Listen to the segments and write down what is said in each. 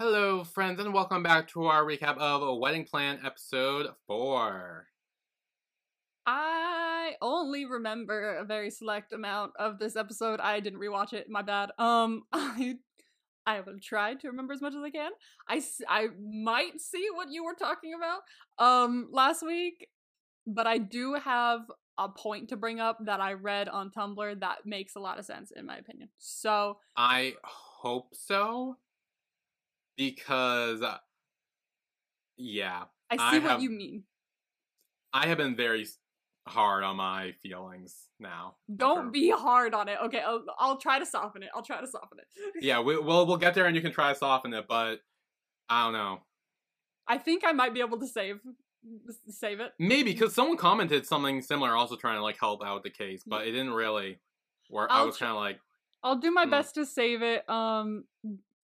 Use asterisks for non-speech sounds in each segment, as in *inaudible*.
Hello, friends, and welcome back to our recap of a Wedding Plan episode 4. I only remember a very select amount of this episode. I didn't rewatch it. My bad. Um, *laughs* I I will try to remember as much as I can. I, I might see what you were talking about um last week, but I do have a point to bring up that I read on Tumblr that makes a lot of sense in my opinion. So I hope so, because, uh, yeah, I see I what have- you mean. I have been very hard on my feelings now. Don't after- be hard on it. Okay, I'll, I'll try to soften it. I'll try to soften it. *laughs* Yeah, we, we'll, we'll get there and you can try to soften it, but I don't know. I think I might be able to save save it. Maybe, because someone commented something similar, also trying to, like, help out the case, but it didn't really work. I I'll was tr- kind of like, I'll do my Hmm. best to save it. Um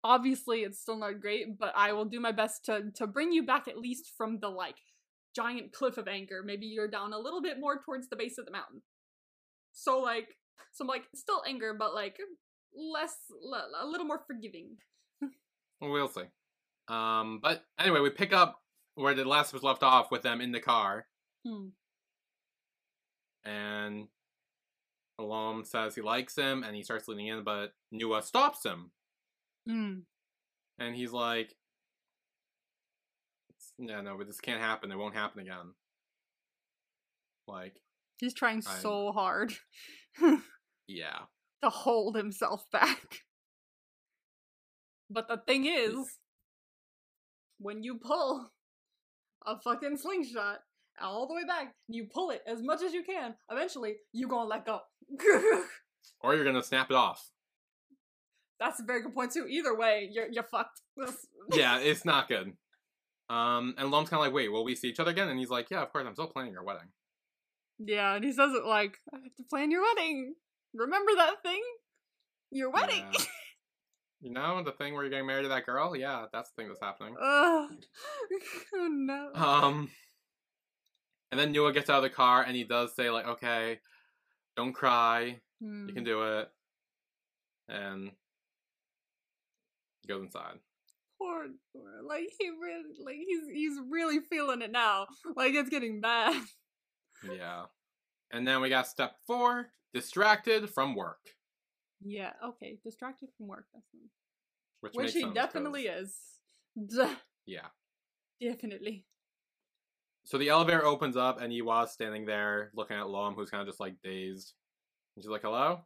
obviously it's still not great, but I will do my best to to bring you back at least from the like giant cliff of anger. Maybe you're down a little bit more towards the base of the mountain. So like some like still anger but like less le- a little more forgiving. We'll see. Um, but anyway, we pick up where the last was left off with them in the car, Hmm. and Alom says he likes him, and he starts leaning in, but Nuea stops him, Hmm. and he's like, "Yeah, no, but this can't happen. It won't happen again." Like, He's trying I'm- so hard *laughs* yeah, to hold himself back. But the thing is, when you pull a fucking slingshot all the way back, you pull it as much as you can, eventually you gonna let go. *laughs* or you're gonna snap it off. That's a very good point too. Either way, you're you're fucked. *laughs* Yeah, it's not good. Um, and Lom's kind of like, "Wait, will we see each other again?" And he's like, "Yeah, of course. I'm still planning your wedding." yeah, and he says it like, I have to plan your wedding. Remember that thing? Your wedding. Yeah. You know the thing where you're getting married to that girl? Yeah, that's the thing that's happening. Ugh. *laughs* oh no. Um, and then Nuea gets out of the car and he does say like, "Okay, don't cry. Hmm. You can do it." And goes inside. poor, poor like he really like he's he's really feeling it now like it's getting bad Yeah. And then we got step four: distracted from work, yeah okay distracted from work that's one. which, which he definitely is Duh, Yeah. definitely So the elevator opens up and Yiwa's standing there looking at Lom, who's kind of just like dazed. And she's like, "Hello,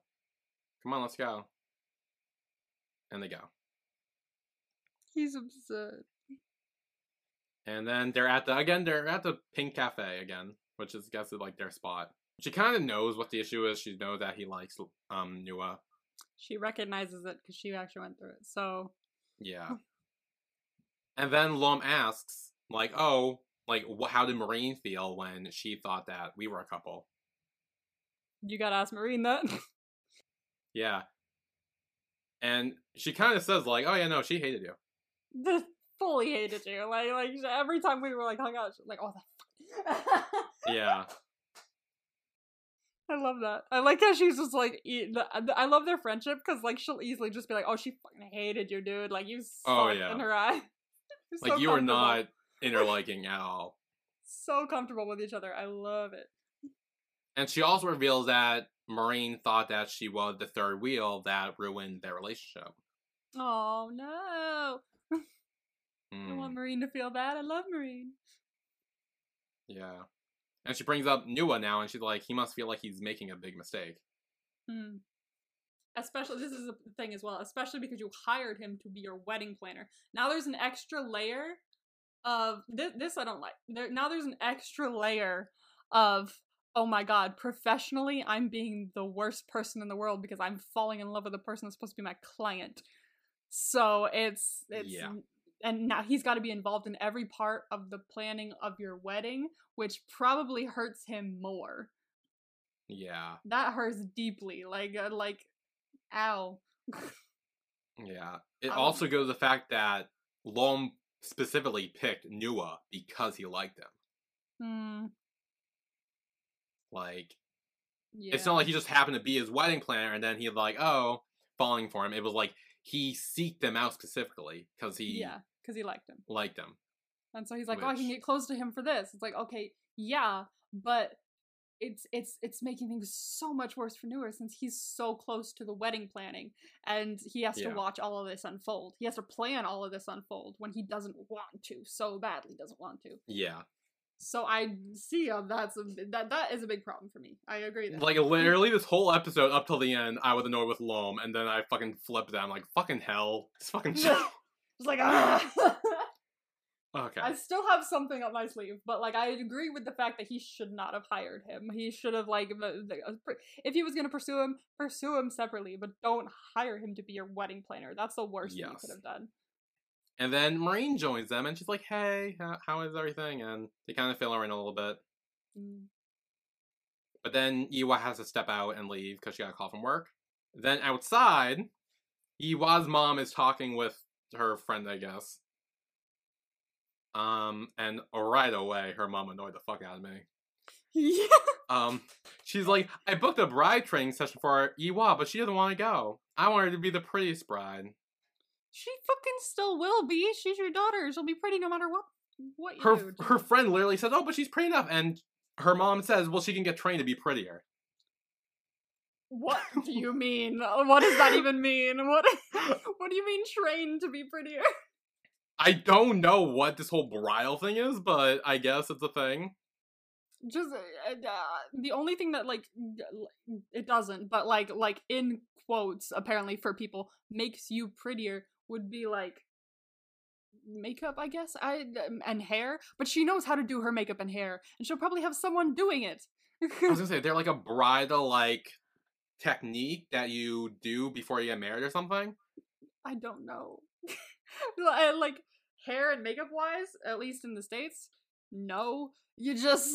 come on, let's go." And they go. He's absurd And then they're at the again they're at the Pink Cafe again, which is I guess is like their spot. She kind of knows what the issue is. She knows that he likes um Nuea. she recognizes it because she actually went through it so Yeah. and then Lom asks like, "Oh, like wh- how did Marine feel when she thought that we were a couple?" you gotta ask marine that *laughs* Yeah. And she kind of says like, "Oh yeah, no, she hated you." The fully hated you like like every time we were like hung out she was like oh the Yeah. *laughs* I love that. I like how she's just like, I love their friendship because like she'll easily just be like, "Oh, she fucking hated you, dude." Like you Oh, yeah. in her eye. *laughs* Like so you are not interliking at all. so comfortable with each other. I love it. And she also reveals that Marine thought that she was the third wheel that ruined their relationship. Oh no! I Hmm, want Marine to feel bad. I love Marine. yeah. And she brings up Nuea now, and she's like, he must feel like he's making a big mistake. Hmm. Especially, this is a thing as well. Especially because you hired him to be your wedding planner. Now there's an extra layer of this. This I don't like. There now there's an extra layer of oh my god. Professionally, I'm being the worst person in the world because I'm falling in love with the person that's supposed to be my client. So it's it's Yeah. And now he's got to be involved in every part of the planning of your wedding, which probably hurts him more Yeah, that hurts deeply like uh, like ow yeah. *laughs* It Um, also goes to the fact that Lom specifically picked Nuea because he liked him. hmm Like, yeah it's not like he just happened to be his wedding planner, and then he like, oh, falling for him. It was like he seeked them out specifically because he yeah, because he liked him. liked them. And so he's like, "Oh, I can get close to him for this." It's like, okay, yeah, but it's it's it's making things so much worse for Nuea since he's so close to the wedding planning and he has to watch all of this unfold. He has to plan all of this unfold when he doesn't want to, so badly doesn't want to. Yeah, So I see how that's a that that is a big problem for me. I agree. Like literally this whole episode up till the end, I was annoyed with Lom, and then I fucking flipped it. I'm like, fucking hell, it's fucking. *laughs* it's like ah. *laughs* okay. I still have something up my sleeve, but like I agree with the fact that he should not have hired him. He should have like uh, if he was to pursue him, pursue him separately, but don't hire him to be your wedding planner. That's the worst thing you could have done. And then Marine joins them, and she's like, "Hey, how, how is everything?" And they kind of fill her in a little bit. Mm. But then Yiwa has to step out and leave because she got a call from work. Then outside, Yiwa's mom is talking with her friend, I guess. Um, and right away, her mom annoyed the fuck out of me. *laughs* Yeah. Um, she's like, I booked a bride training session for Yiwa, but she doesn't want to go. I want her to be the prettiest bride. She fucking still will be. She's your daughter. She'll be pretty no matter what what you Her do. her friend literally says, "Oh, but she's pretty enough," and her mom says, "Well, she can get trained to be prettier." What *laughs* do you mean? What does that even mean? What *laughs* What do you mean trained to be prettier? I don't know what this whole bridal thing is, but I guess it's a thing. just uh, uh, the only thing that like it doesn't but like like in quotes apparently for people makes you prettier would be like makeup i guess? I and hair? But she knows how to do her makeup and hair and she'll probably have someone doing it. I was *laughs* gonna say they're like a bridal like technique that you do before you get married or something. i don't know. *laughs* Like hair and makeup wise at least in the states no. You just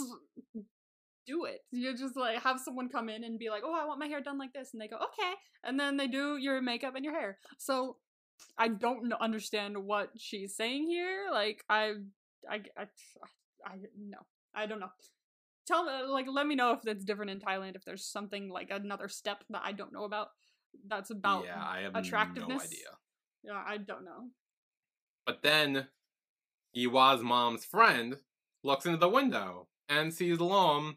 do it. You just like have someone come in and be like oh i want my hair done like this and they go okay and then they do your makeup and your hair. So i don't understand what she's saying here like i i i, I, I no i don't know tell me like let me know if that's different in thailand if there's something like another step that i don't know about that's about yeah, I have attractiveness. no idea. yeah i don't know But then Yiwa's mom's friend looks into the window and sees Lom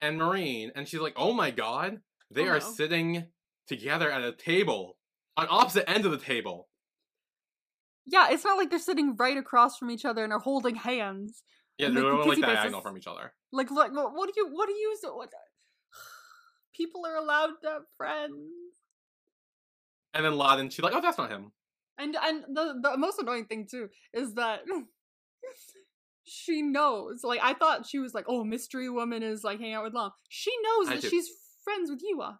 and Marine, and she's like, "Oh my god, they Oh are no. sitting together at a table on opposite ends of the table." Yeah, it's not like they're sitting right across from each other and are holding hands. Yeah, they're they can literally like faces. diagonal from each other. Like, look, what what do you, what do you, what, *sighs* people are allowed to have friends. And then Laden, she's like, "Oh, that's not him." And and the the most annoying thing too is that *laughs* she knows. Like, I thought she was like, oh, mystery woman is like hanging out with Long. She knows I that too. she's friends with Yiwa.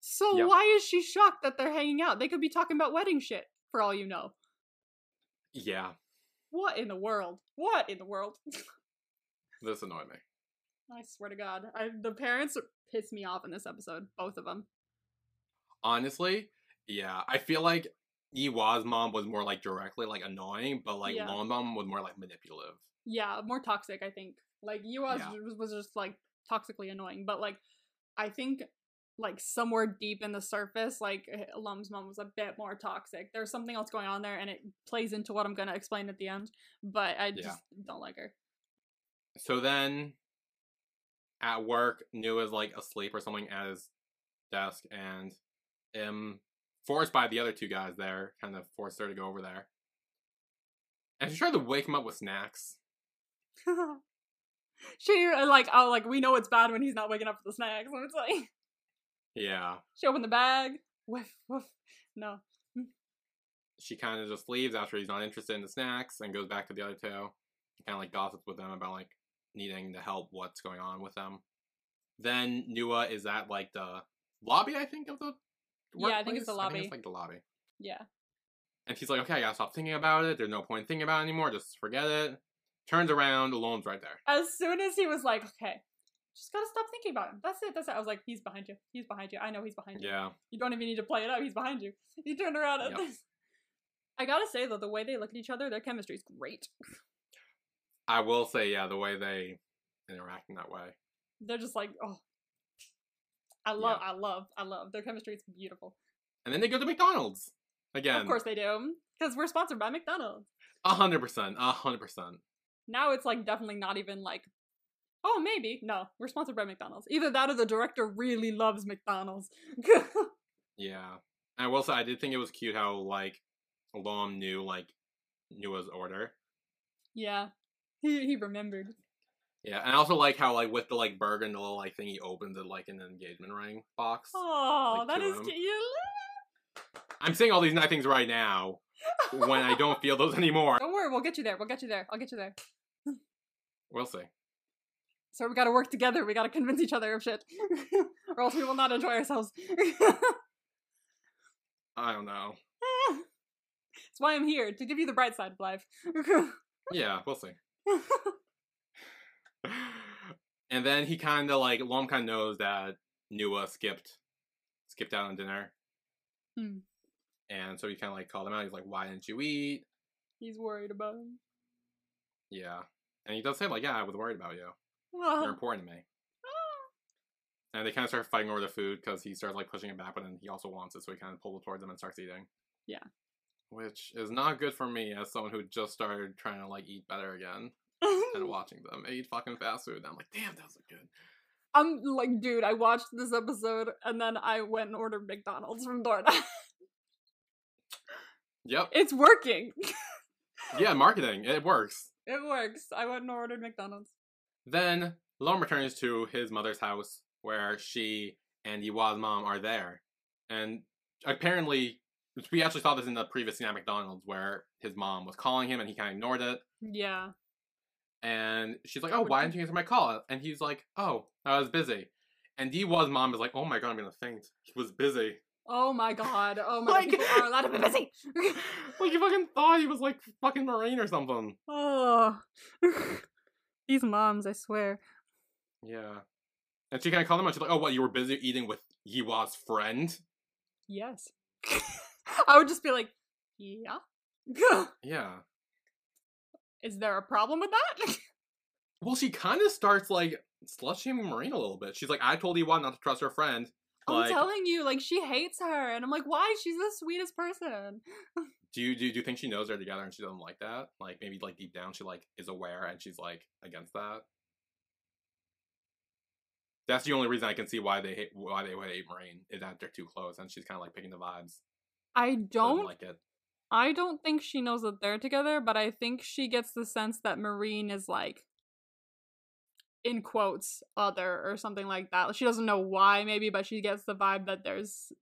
So Yep. why is she shocked that they're hanging out? They could be talking about wedding shit for all you know. Yeah, What in the world? What in the world? *laughs* this annoyed me. I swear to God, I, the parents piss me off in this episode, both of them. Honestly, yeah, I feel like Yiwa's mom was more like directly like annoying, but like Yeah. Mom was more like manipulative. Yeah, more toxic, I think. Like Yiwa's Yeah. was, was just like toxically annoying, but like I think like somewhere deep in the surface, like eh, Lom's mom was a bit more toxic. There's something else going on there, and it plays into what I'm gonna explain at the end. But I Yeah. just don't like her. So then at work, Nuea is like asleep or something at his desk, and um, forced by the other two guys there, kind of forced her to go over there. And she tried to wake him up with snacks. *laughs* she like oh like we know it's bad when he's not waking up for the snacks. And it's like Yeah. she opened the bag. *laughs* Whiff whiff. No. Mm. She kind of just leaves after he's not interested in the snacks and goes back to the other two. Kind of like gossips with them about like needing to help what's going on with them. Then Nuea is at like the lobby, I think, of the Yeah, I think it's the workplace? I think lobby. it's like the lobby. Yeah. And she's like, okay, I gotta stop thinking about it. There's no point thinking about it anymore. Just forget it. Turns around, Alone's right there. As soon as he was like, okay, just gotta stop thinking about him. That's it. That's it. I was like, he's behind you. He's behind you. I know he's behind you. Yeah. You don't even need to play it out. He's behind you. He turned around Yep. this. I gotta say though, the way they look at each other, their chemistry is great. I will say, yeah, the way they interact in that way. They're just like, oh, I love, I love, I love their chemistry. is beautiful. And then they go to McDonald's again. Of course they do, because we're sponsored by McDonald's. A hundred percent. A hundred percent. Now it's like definitely not even like, oh maybe no, we're sponsored by McDonald's. Either that or the director really loves McDonald's. *laughs* Yeah. And I will say I did think it was cute how like Lom knew like Nuea's order. yeah, he he remembered. Yeah, and I also like how like with the like burger and the little like thing he opened it like an engagement ring box. Oh, Like that is cute. I'm saying all these nice things right now when I don't *laughs* feel those anymore. Don't worry, we'll get you there. We'll get you there. I'll get you there. *laughs* We'll see. So we gotta work together. We gotta convince each other of shit, *laughs* or else we will not enjoy ourselves. *laughs* I don't know. *laughs* That's why I'm here to give you the bright side of life. Yeah, we'll see. *sighs* and then he kind of like Lom kind of knows that Nuea skipped skipped out on dinner, Hmm. and so he kind of like called him out. He's like, "Why didn't you eat?" He's worried about him. Yeah, and he does say like, "Yeah, I was worried about you. Oh. important to me." And they kind of start fighting over the food because he starts like pushing it back, but then he also wants it, so he kind of pulls it towards him and starts eating. Yeah. Which is not good for me as someone who just started trying to like eat better again and *laughs* watching them eat fucking fast food. And I'm like, damn, that was good. I'm like, dude, I watched this episode and then I went and ordered McDonald's from DoorDash. Yep. it's working. *laughs* Yeah, marketing. It works. It works. I went and ordered McDonald's. Then Lom returns to his mother's house where she and Yiwa's mom are there. And apparently, we actually saw this in the previous scene at McDonald's where his mom was calling him and he kind of ignored it. Yeah. And she's like, Oh, why didn't you answer my call? And he's like, Oh, I was busy. And Yiwa's mom is like, Oh my god, I'm gonna faint. He was busy. Oh my god. Oh my Like- god. People are allowed to be busy. *laughs* like, you fucking thought he was like fucking Marine or something. oh. *laughs* These moms, I swear. Yeah. And she kind of called him out. She's like, Oh, what? You were busy eating with Yiwa's friend? Yes. *laughs* I would just be like, yeah. *laughs* Yeah. Is there a problem with that? *laughs* Well, she kind of starts like slut shaming Marine a little bit. She's like, I told Yiwa not to trust her friend. I'm telling you, like she hates her, and I'm like, why? She's the sweetest person. *laughs* do you do, you- do you think she knows they're together and she doesn't like that? Like maybe like deep down she like is aware and she's like against that. That's the only reason I can see why they hate why they would hate Marine is that they're too close and she's kind of like picking the vibes. I don't. like it. I don't think she knows that they're together, but I think she gets the sense that Marine is like, in quotes, other or something like that. She doesn't know why, maybe, but she gets the vibe that there's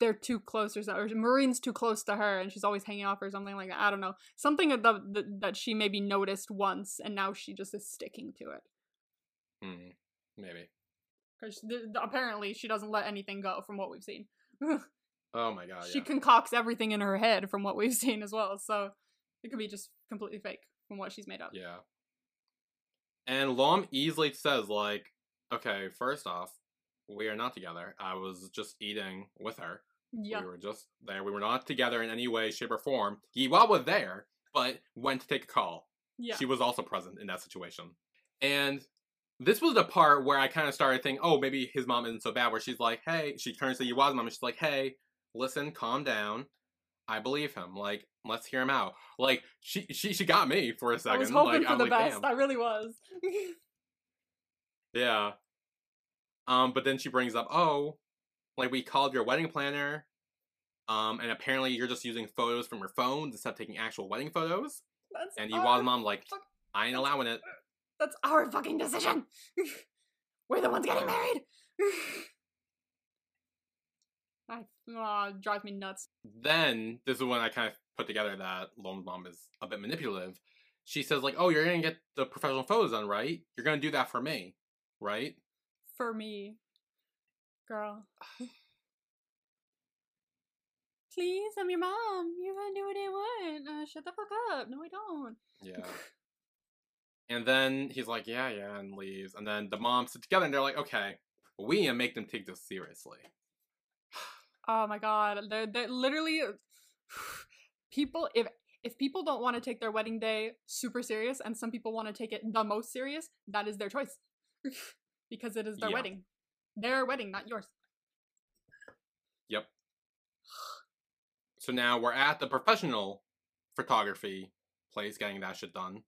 they're too close or something. Or Marine's too close to her, and she's always hanging off or something like that. I don't know. Something that that, that she maybe noticed once, and now she just is sticking to it. Hmm. Maybe. Because apparently she doesn't let anything go from what we've seen. *laughs* Oh my god. she yeah. concocts everything in her head from what we've *laughs* seen as well. So it could be just completely fake from what she's made up. Yeah. And Lom easily says, like, okay, first off, we are not together. I was just eating with her. Yeah. We were just there. We were not together in any way, shape, or form. Yiwa was there, but went to take a call. Yeah. She was also present in that situation. And this was the part where I kind of started thinking, oh, maybe his mom isn't so bad, where she's like, hey, she turns to Yiwa's mom and she's like, hey, listen, calm down. I believe him. Like, let's hear him out. Like, she she, she got me for a second. I was hoping like, for I'm the like, best. damn. I really was. *laughs* Yeah. Um, but then she brings up, oh, like we called your wedding planner. Um, and apparently you're just using photos from your phone instead of taking actual wedding photos. That's And Yiwa's mom like, I ain't allowing it. That's our fucking decision. *laughs* We're the ones getting married. *laughs* I uh, drives me nuts. Then this is when I kind of put together that Lom's mom is a bit manipulative. She says like, oh, you're gonna get the professional photos done, right? You're gonna do that for me, right? For me, girl. *sighs* Please, I'm your mom. You're gonna do what I want. Uh, shut the fuck up. No, I don't. Yeah. *laughs* and then he's like, yeah, yeah, and leaves. And then the moms sit together and they're like, okay, we make them take this seriously. Oh my god, they're they're literally uh, people. If if people don't want to take their wedding day super serious, and some people want to take it the most serious, that is their choice, *laughs* because it is their Yeah. wedding, their wedding, not yours. Yep. So now we're at the professional photography place getting that shit done.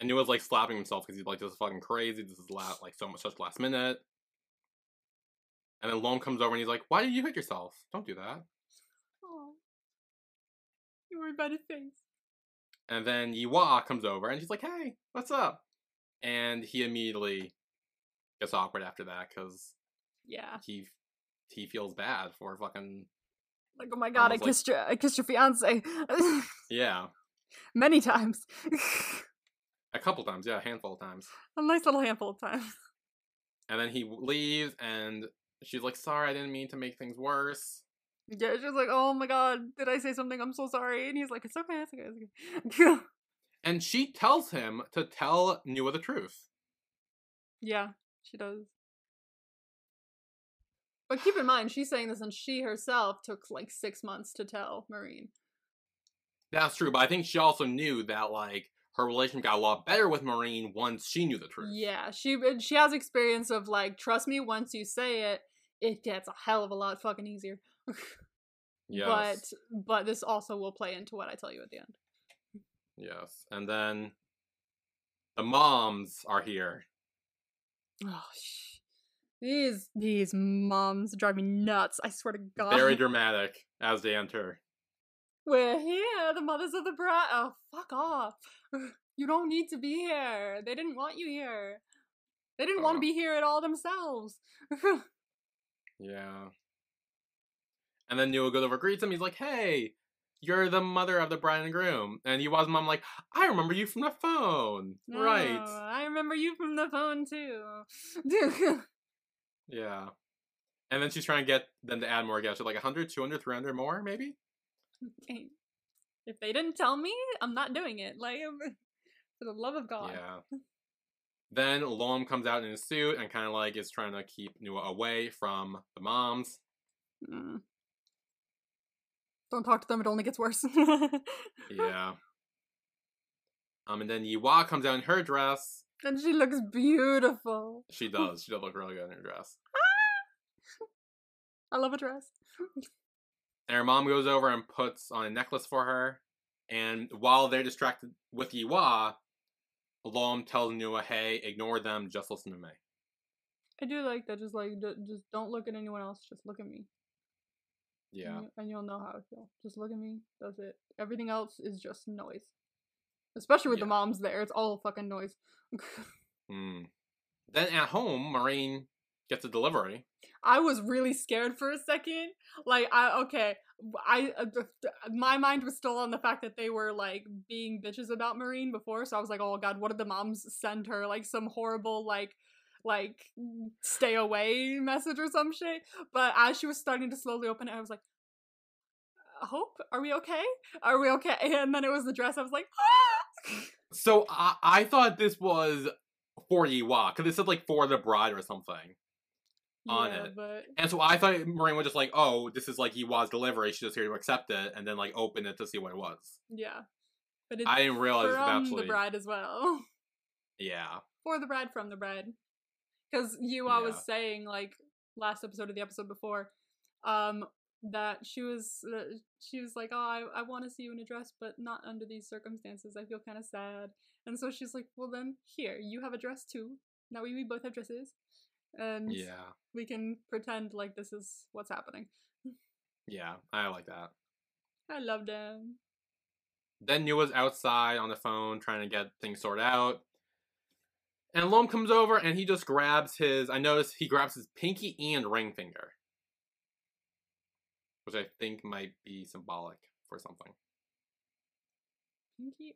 And Nuea's like slapping himself because he's like, this is fucking crazy. This is last, like so much such last minute. And then Lom comes over and he's like, why did you hit yourself? Don't do that. Oh. You were about to face. And then Yiwa comes over and she's like, hey, what's up? And he immediately gets awkward after that because Yeah. he he feels bad for fucking Like, oh my god, I like- kissed your I kissed your fiance. *laughs* yeah Many times. *laughs* a couple times yeah a handful of times A nice little handful of times. and then he leaves and she's like sorry i didn't mean to make things worse Yeah, she's like, oh my god, did I say something? I'm so sorry. And he's like, it's okay, it's okay, it's okay. *laughs* and she tells him to tell Nuea the truth yeah, she does. But keep in mind, she's saying this and she herself took like six months to tell Marine. that's true but i think she also knew that like her relationship got a lot better with Marine once she knew the truth Yeah, she she has experience of like, trust me, once you say it, it gets a hell of a lot fucking easier. *laughs* yes But but this also will play into what I tell you at the end. yes and then the moms are here Oh, sh- these these moms drive me nuts. I swear to God. very dramatic as they enter We're here, the mothers of the bride. Oh, fuck off. *laughs* You don't need to be here. They didn't want you here. They didn't want Oh. to be here at all themselves. *laughs* Yeah. And then Nuea goes over, and greets him. He's like, "Hey, you're the mother of the bride and groom." And Yiwa's mom like, "I remember you from the phone." Oh, Right. I remember you from the phone too. *laughs* Yeah. And then she's trying to get them to add more guests. So like 100, 200, 300 more, maybe. if they didn't tell me, I'm not doing it. Like, *laughs* for the love of God. Yeah. Then Lom comes out in his suit and kind of like is trying to keep Nuea away from the moms. Mm. Don't talk to them. It only gets worse. *laughs* Yeah. um, and then Yiwa comes out in her dress. and she looks beautiful. She does. She does look really good in her dress. I love a dress. And her mom goes over and puts on a necklace for her. And while they're distracted with Yiwa, Lom tells Nuea, hey, ignore them, just listen to me. I do like that. Just like, d- just don't look at anyone else. Just look at me. Yeah. And, you, and you'll know how I feel. Just look at me. That's it. Everything else is just noise. Especially with the moms there. It's all fucking noise. *laughs* Hmm. Then at home, Marine gets a delivery. I was really scared for a second. Like, I okay, I uh, my mind was still on the fact that they were like being bitches about Marine before, so I was like, oh god, what did the moms send her? Like some horrible like like stay away message or some shit. But as she was starting to slowly open it, I was like, Hope, are we okay? Are we okay? *laughs* And then it was the dress. I was like, ah! *laughs* So I, I thought this was for Yiwa, because it said like for the bride or something. On yeah, it. but And so I thought Marine was just like, oh, this is like Yiwa's delivery. She's just here to accept it and then like open it to see what it was. yeah, but I didn't realize from actually. the bride as well. *laughs* Yeah. for the bride from the bride because you I was saying like last episode of the episode before um that she was uh, she was like oh i, I want to see you in a dress but not under these circumstances i feel kind of sad and so she's like well then here you have a dress too now we, we both have dresses and Yeah. we can pretend like this is what's happening Yeah. I like that. i love them Then Nuea's outside on the phone trying to get things sorted out. And Lom comes over and he just grabs his. I notice he grabs his pinky and ring finger. Which I think might be symbolic for something. Pinky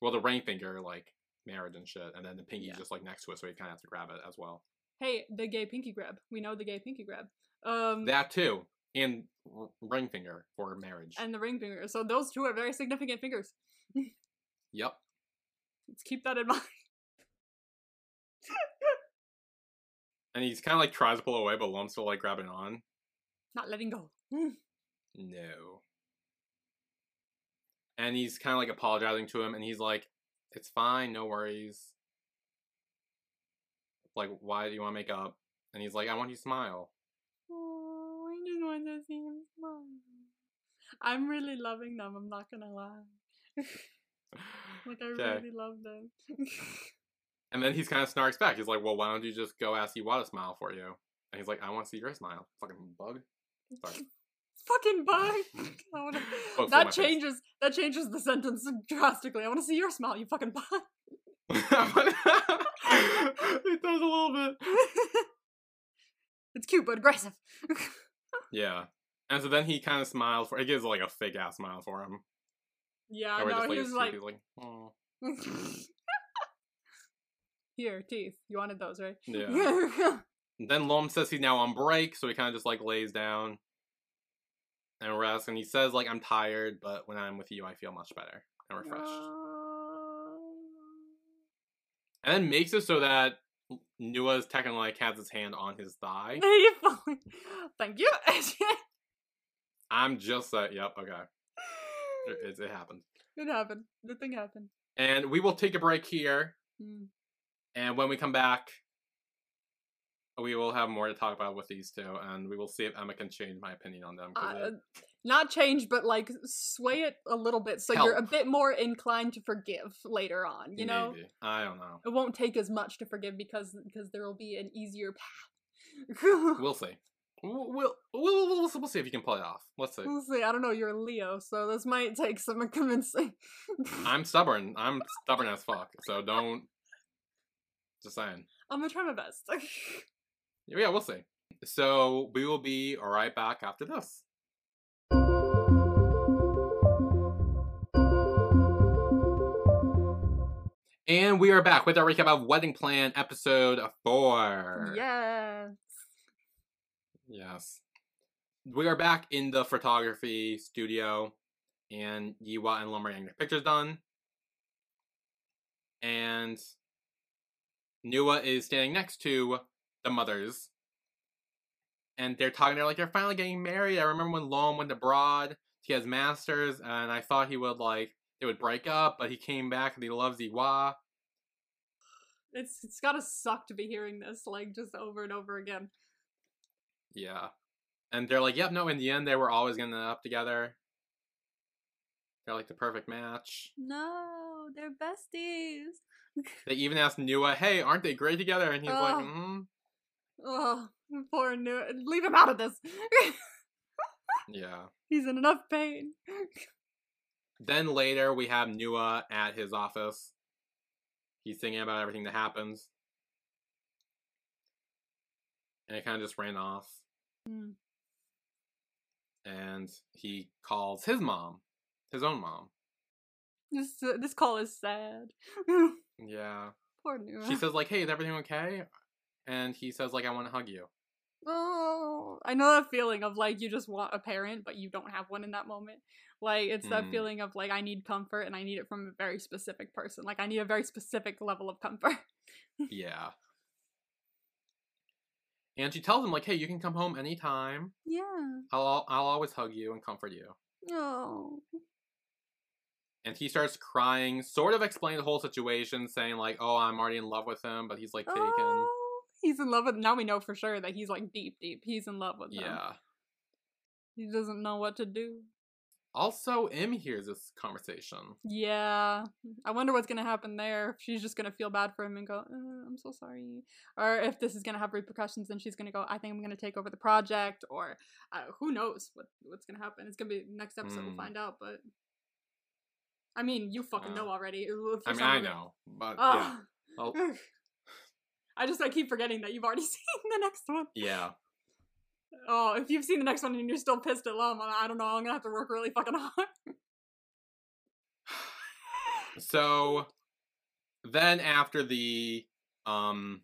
Well, the ring finger, like marriage and shit. And then the pinky's Yeah. just like next to it, so he kind of has to grab it as well. hey the gay pinky grab we know the gay pinky grab um That too. And r- ring finger for marriage. and the ring finger so those two are very significant fingers *laughs* yep. Let's keep that in *laughs* mind. And he's kind of like tries to pull away, but Lom's still like grabbing on. Not letting go. *laughs* No. And he's kind of like apologizing to him, and he's like, "It's fine, no worries." Like, why do you want to make up? And he's like, "I want you to smile." Oh, I just want to see him smile. I'm really loving them. I'm not gonna lie. *laughs* like I Okay. really love them. *laughs* And then he's kind of snarks back. He's like, "Well, why don't you just go ask Yiwa to smile for you?" And he's like, "I want to see your smile, fucking bug." Sorry. Fucking. *laughs* I wanna- that changes. That changes the sentence drastically. I want to see your smile, you fucking bug. *laughs* it does a little bit. *laughs* it's cute but aggressive. Yeah. And so then he kind of smiles for. He gives like a fake ass smile for him. yeah, no, just, he a was like, he's like, "Oh." "Here, teeth. You wanted those, right?" yeah. Then Lom says he's now on break, so he kind of just like lays down and rests. And he says like, "I'm tired, but when I'm with you, I feel much better and refreshed." And then makes it so that Nuea's technically like has his hand on his thigh. *laughs* Thank you. *laughs* I'm just that. Yep. Okay. *laughs* It, it happened. it happened. The thing happened. And we will take a break here. Mm. And when we come back, we will have more to talk about with these two, and we will see if Emma can change my opinion on them. Uh, it- not change, but like sway it a little bit so you're a bit more inclined to forgive later on. You know, maybe. I don't know. it won't take as much to forgive because because there will be an easier path. *laughs* We'll see. We'll we'll, we'll, we'll, see if you can pull it off. Let's see. We'll see. I don't know. You're a Leo, so this might take some *laughs* convincing. I'm stubborn. I'm stubborn as fuck. So don't. Just saying. I'm gonna try my best. *laughs* Yeah, we'll see. So we will be right back after this. And we are back with our recap of Wedding Plan episode four. Yes. Yes. We are back in the photography studio, and Yiwa and Lom are getting their pictures done. And Nuea is standing next to the mothers. And they're talking, they're like, they're finally getting married. I remember when Lom went abroad, he has masters, and I thought he would, like, they would break up, but he came back and he loves Yiwa. It's it's gotta suck to be hearing this like just over and over again. Yeah. And they're like, yep, no, in the end, they were always to end up together. They're like the perfect match. No, they're besties. *laughs* They even asked Nuea, hey, aren't they great together? And he's like, Ugh. Mm-hmm. Oh, poor Nuea. Leave him out of this. *laughs* Yeah. He's in enough pain. Then later, we have Nuea at his office. He's thinking about everything that happens. And it kind of just ran off. Hmm. And he calls his mom, his own mom. This uh, this call is sad. *laughs* Yeah. poor Nuea. She says, like, hey, is everything okay? And he says, like, I want to hug you. Oh, I know that feeling of like you just want a parent, but you don't have one in that moment. Like it's that Mm. feeling of like I need comfort and I need it from a very specific person. Like I need a very specific level of comfort. Yeah. And she tells him, like, hey, you can come home anytime. *laughs* yeah. I'll, I'll always hug you and comfort you. Oh. And he starts crying, sort of explaining the whole situation, saying, like, oh, I'm already in love with him, but he's, like, taken. Oh, he's in love with. Now we know for sure that he's like deep, deep. He's in love with them. Yeah. He doesn't know what to do. Also, Im hears this conversation. Yeah. I wonder what's gonna happen there. If she's just gonna feel bad for him and go, uh, "I'm so sorry," or if this is gonna have repercussions and she's gonna go, "I think I'm gonna take over the project," or uh, who knows what what's gonna happen. It's gonna be next episode. Hmm. We'll find out. But I mean, you fucking Uh, know already. I mean, I know, but Ah. yeah. *laughs* I'll- just I keep forgetting that you've already *laughs* seen the next one. Yeah. Oh, if you've seen the next one and you're still pissed at Lom, I I don't know. I'm gonna have to work really fucking hard. *sighs* So then after the um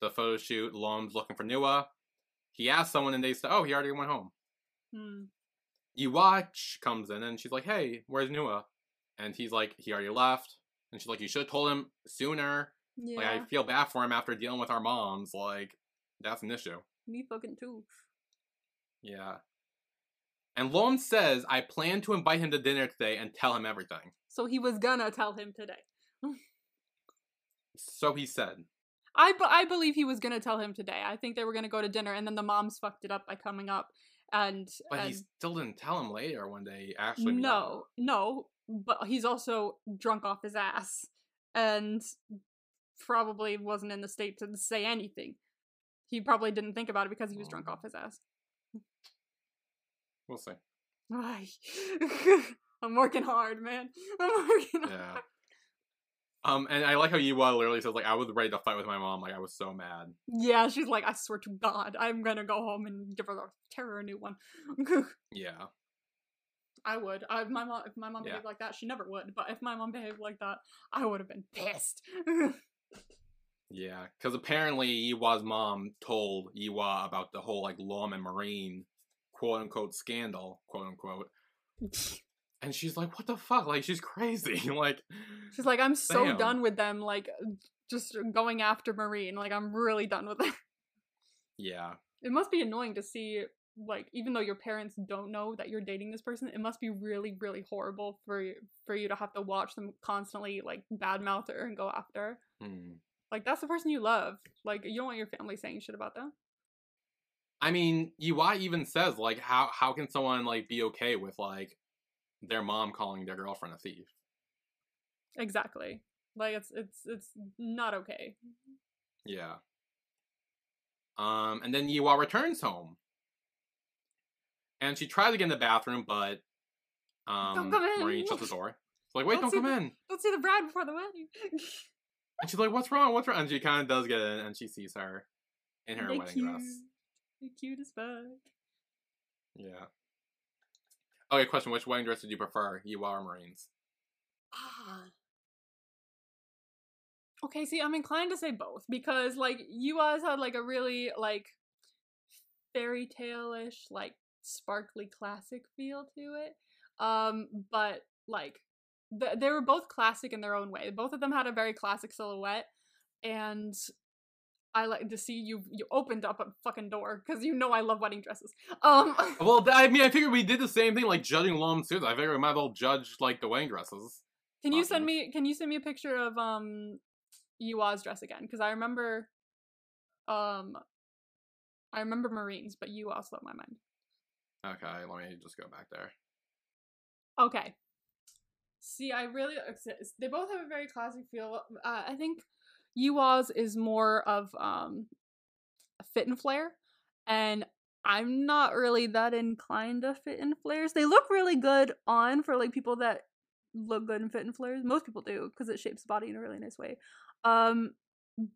the photo shoot, Lom's looking for Nuea. He asks someone and they say, Oh, he already went home. Hmm. You watch comes in and she's like, Hey, where's Nuea? And he's like, He already left. And she's like, You should have told him sooner. Yeah. Like I feel bad for him after dealing with our moms. Like, that's an issue. Me fucking too. Yeah. And Lom says, I plan to invite him to dinner today and tell him everything. So he was gonna tell him today. So he said. I, b- I believe he was gonna tell him today. I think they were gonna go to dinner, and then the moms fucked it up by coming up and But and he still didn't tell him later when they actually no, no, but he's also drunk off his ass and probably wasn't in the state to say anything. He probably didn't think about it because he was drunk off his ass. We'll see. *laughs* I'm working hard, man. *laughs* I'm working Yeah. hard. Um, and I like how Yiwa literally says like I was ready to fight with my mom. Like I was so mad. Yeah, she's like, I swear to God, I'm gonna go home and give her the terror a new one. *laughs* Yeah. I would. I, my mom, if my mom Yeah. behaved like that, she never would. But if my mom behaved like that, I would have been pissed. Yeah, because apparently Yiwa's mom told Yiwa about the whole like lawman marine quote unquote scandal, quote unquote. *laughs* And she's like, what the fuck? Like she's crazy. *laughs* like She's like, I'm so Damn. done with them, like, just going after Marine. Like, I'm really done with it. Yeah. It must be annoying to see, like, even though your parents don't know that you're dating this person, it must be really, really horrible for you, for you to have to watch them constantly, like, badmouth her and go after. Hmm. Like, that's the person you love. Like, you don't want your family saying shit about them. I mean, Yiwa even says like how how can someone like be okay with like their mom calling their girlfriend a thief? Exactly. Like, it's, it's, it's not okay. Yeah. Um, and then Yiwa returns home. And she tries to get in the bathroom, but um. Marine shuts the door. She's like, wait, Don't don't come in. Let's see the bride before the wedding. *laughs* And she's like, what's wrong? What's wrong? And she kind of does get in, and she sees her in her They wedding cute. dress. They cute as fuck. Yeah. Okay, question. Which wedding dress did you prefer, Yiwa or Marine's? Ah. Okay, see, I'm inclined to say both because like you guys had like a really like fairy tale-ish, like sparkly classic feel to it. Um, but like th- they were both classic in their own way. Both of them had a very classic silhouette, and I like to see you you opened up a fucking door because you know I love wedding dresses. *laughs* Um, Well, I mean, I figured we did the same thing, like judging long suits. I figured we might as well judge like the wedding dresses. Can you send me can you send me a picture of um Yiwa's dress again? Because I remember um I remember Marines, but Yiwa slipped my mind. Okay, let me just go back there. Okay. See, I really they both have a very classic feel. Uh, I think Yiwa's is more of um a fit and flare, and I'm not really that inclined to fit and flares. They look really good on for like people that look good in fit and flares. Most people do because it shapes the body in a really nice way. Um,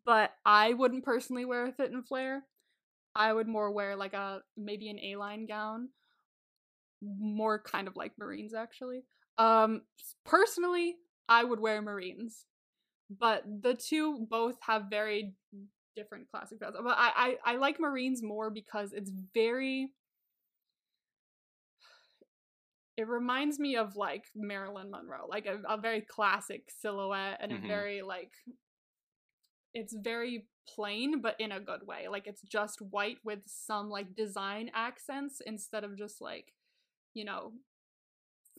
but I wouldn't personally wear a fit and flare. I would more wear like a maybe an A-line gown, more kind of like Marines actually. Um, personally, I would wear Marines, but the two both have very different classic styles. But I, I I like Marines more because it's very. It reminds me of like Marilyn Monroe, like a, a very classic silhouette and Mhm. a very like. It's very plain, but in a good way. Like it's just white with some like design accents instead of just like, you know,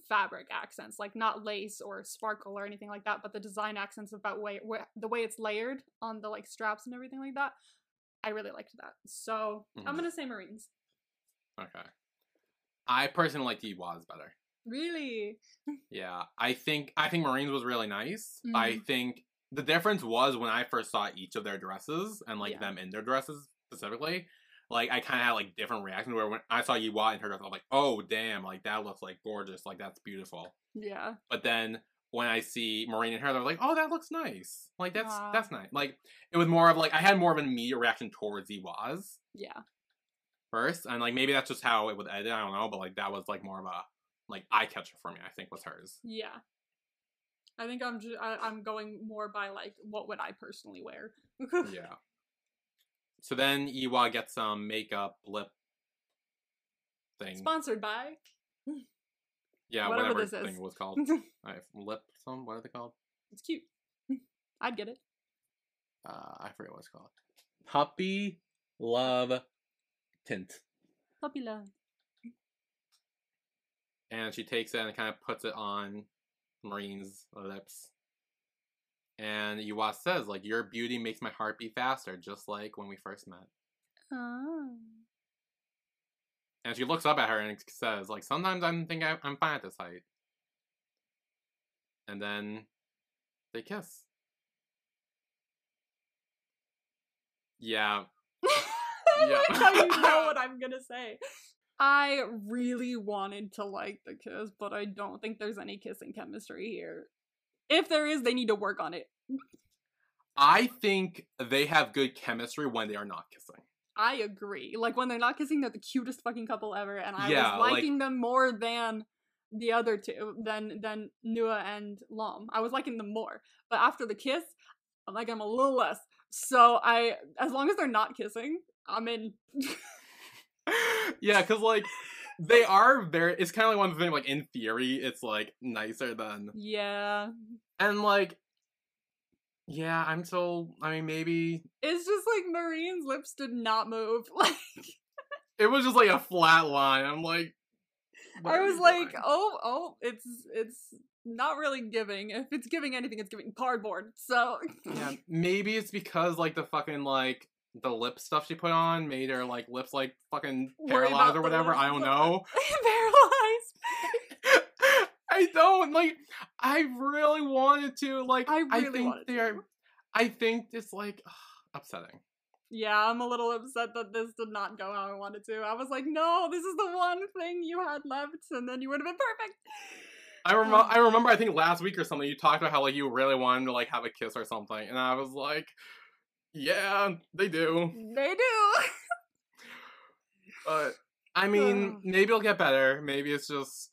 fabric accents, like not lace or sparkle or anything like that, but the design accents about way the way it's layered on the like straps and everything like that. I really liked that. So I'm Mhm. gonna say Marines. Okay. I personally like the Yiwa's better. Really? *laughs* Yeah, I think I think Marines was really nice. I Mhm. think the difference was when I first saw each of their dresses and like Yeah. them in their dresses specifically. Like I kind of had like different reactions. Where when I saw Yiwa in her dress, I was like, "Oh damn! Like that looks like gorgeous. Like that's beautiful." Yeah. But then when I see Marine and her, they're like, "Oh, that looks nice. Like that's that's nice." Like it was more of like I had more of an immediate reaction towards Yiwa's Yeah. first, and like maybe that's just how it was edited. I don't know, but like that was like more of a like eye catcher for me. I think was hers. Yeah. I think I'm just I, I'm going more by like what would I personally wear. *laughs* yeah. So then Yiwa gets some makeup lip thing. Sponsored by. *laughs* yeah, whatever whatever, this thing is. was called. *laughs* I lip some. What are they called? it's cute. *laughs* I'd get it. Uh, I forget what it's called. Puppy love tint. Puppy love. And she takes it and kind of puts it on Marine's lips. And Yiwa says, like, your beauty makes my heart beat faster, just like when we first met. Oh. And she looks up at her and says, like, sometimes I think I, I'm fine at this height. And then they kiss. Yeah. *laughs* Yeah. like how you know what *laughs* I'm gonna say. I really wanted to like the kiss, but I don't think there's any kissing chemistry here. If there is, they need to work on it. I think they have good chemistry when they are not kissing. I agree. Like when they're not kissing, they're the cutest fucking couple ever, and I Yeah, was like- liking them more than the other two, than than Nuea and Lom. I was liking them more, but after the kiss, I'm like I'm a little less. So I, as long as they're not kissing, I'm in. *laughs* yeah, because like they are very. It's kind of like one of the thing. Like in theory, it's like nicer than yeah, and like. Yeah, I'm so. I mean, maybe it's just like Marine's lips did not move. *laughs* Like it was just like a flat line. I'm like. I was like, doing? oh, oh, it's it's not really giving. If it's giving anything, it's giving cardboard. So yeah, *laughs* maybe it's because like the fucking like the lip stuff she put on made her like lips like fucking paralyzed or whatever. I don't know. *laughs* paralyzed. I don't like. I really wanted to like. I I, really think wanted they're. to. I think it's like upsetting. Yeah, I'm a little upset that this did not go how I wanted to. I was like, no, this is the one thing you had left, and then you would have been perfect. I remember. Um, I remember. I think last week or something you talked about how like you really wanted to like have a kiss or something, and I was like, yeah, they do. They do. But I *sighs* mean, maybe it'll get better. Maybe it's just.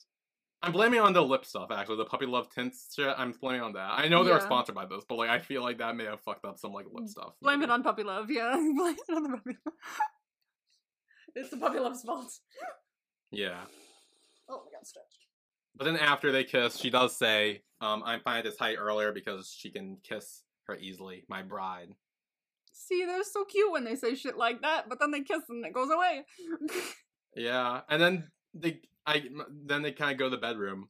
I'm blaming on the lip stuff actually, the puppy love tints shit. I'm blaming on that. I know they were Yeah. sponsored by this, but like I feel like that may have fucked up some like lip stuff. Blame it on puppy love. Yeah, *laughs* blame it on the puppy love. it's the puppy love's fault. Yeah. Oh my god, stretch. But then after they kiss, she does say, um, I'm fine at this height earlier because she can kiss her easily, my bride. See, they're so cute when they say shit like that, but then they kiss and it goes away. *laughs* Yeah. And then they I then they kinda go to the bedroom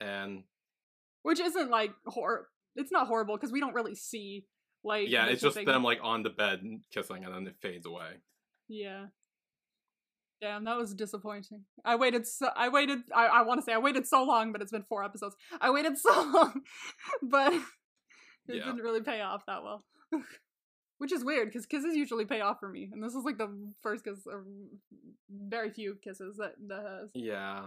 and Which isn't like hor. It's not horrible because we don't really see like. yeah, it's just them like on the bed kissing and then it fades away. Yeah. Damn, that was disappointing. I waited so I waited I, I wanna say I waited so long, but it's been four episodes. I waited *laughs* so long, but it Yeah. didn't really pay off that well. *laughs* Which is weird, because kisses usually pay off for me. And this is like the first kiss of very few kisses that that has. Yeah.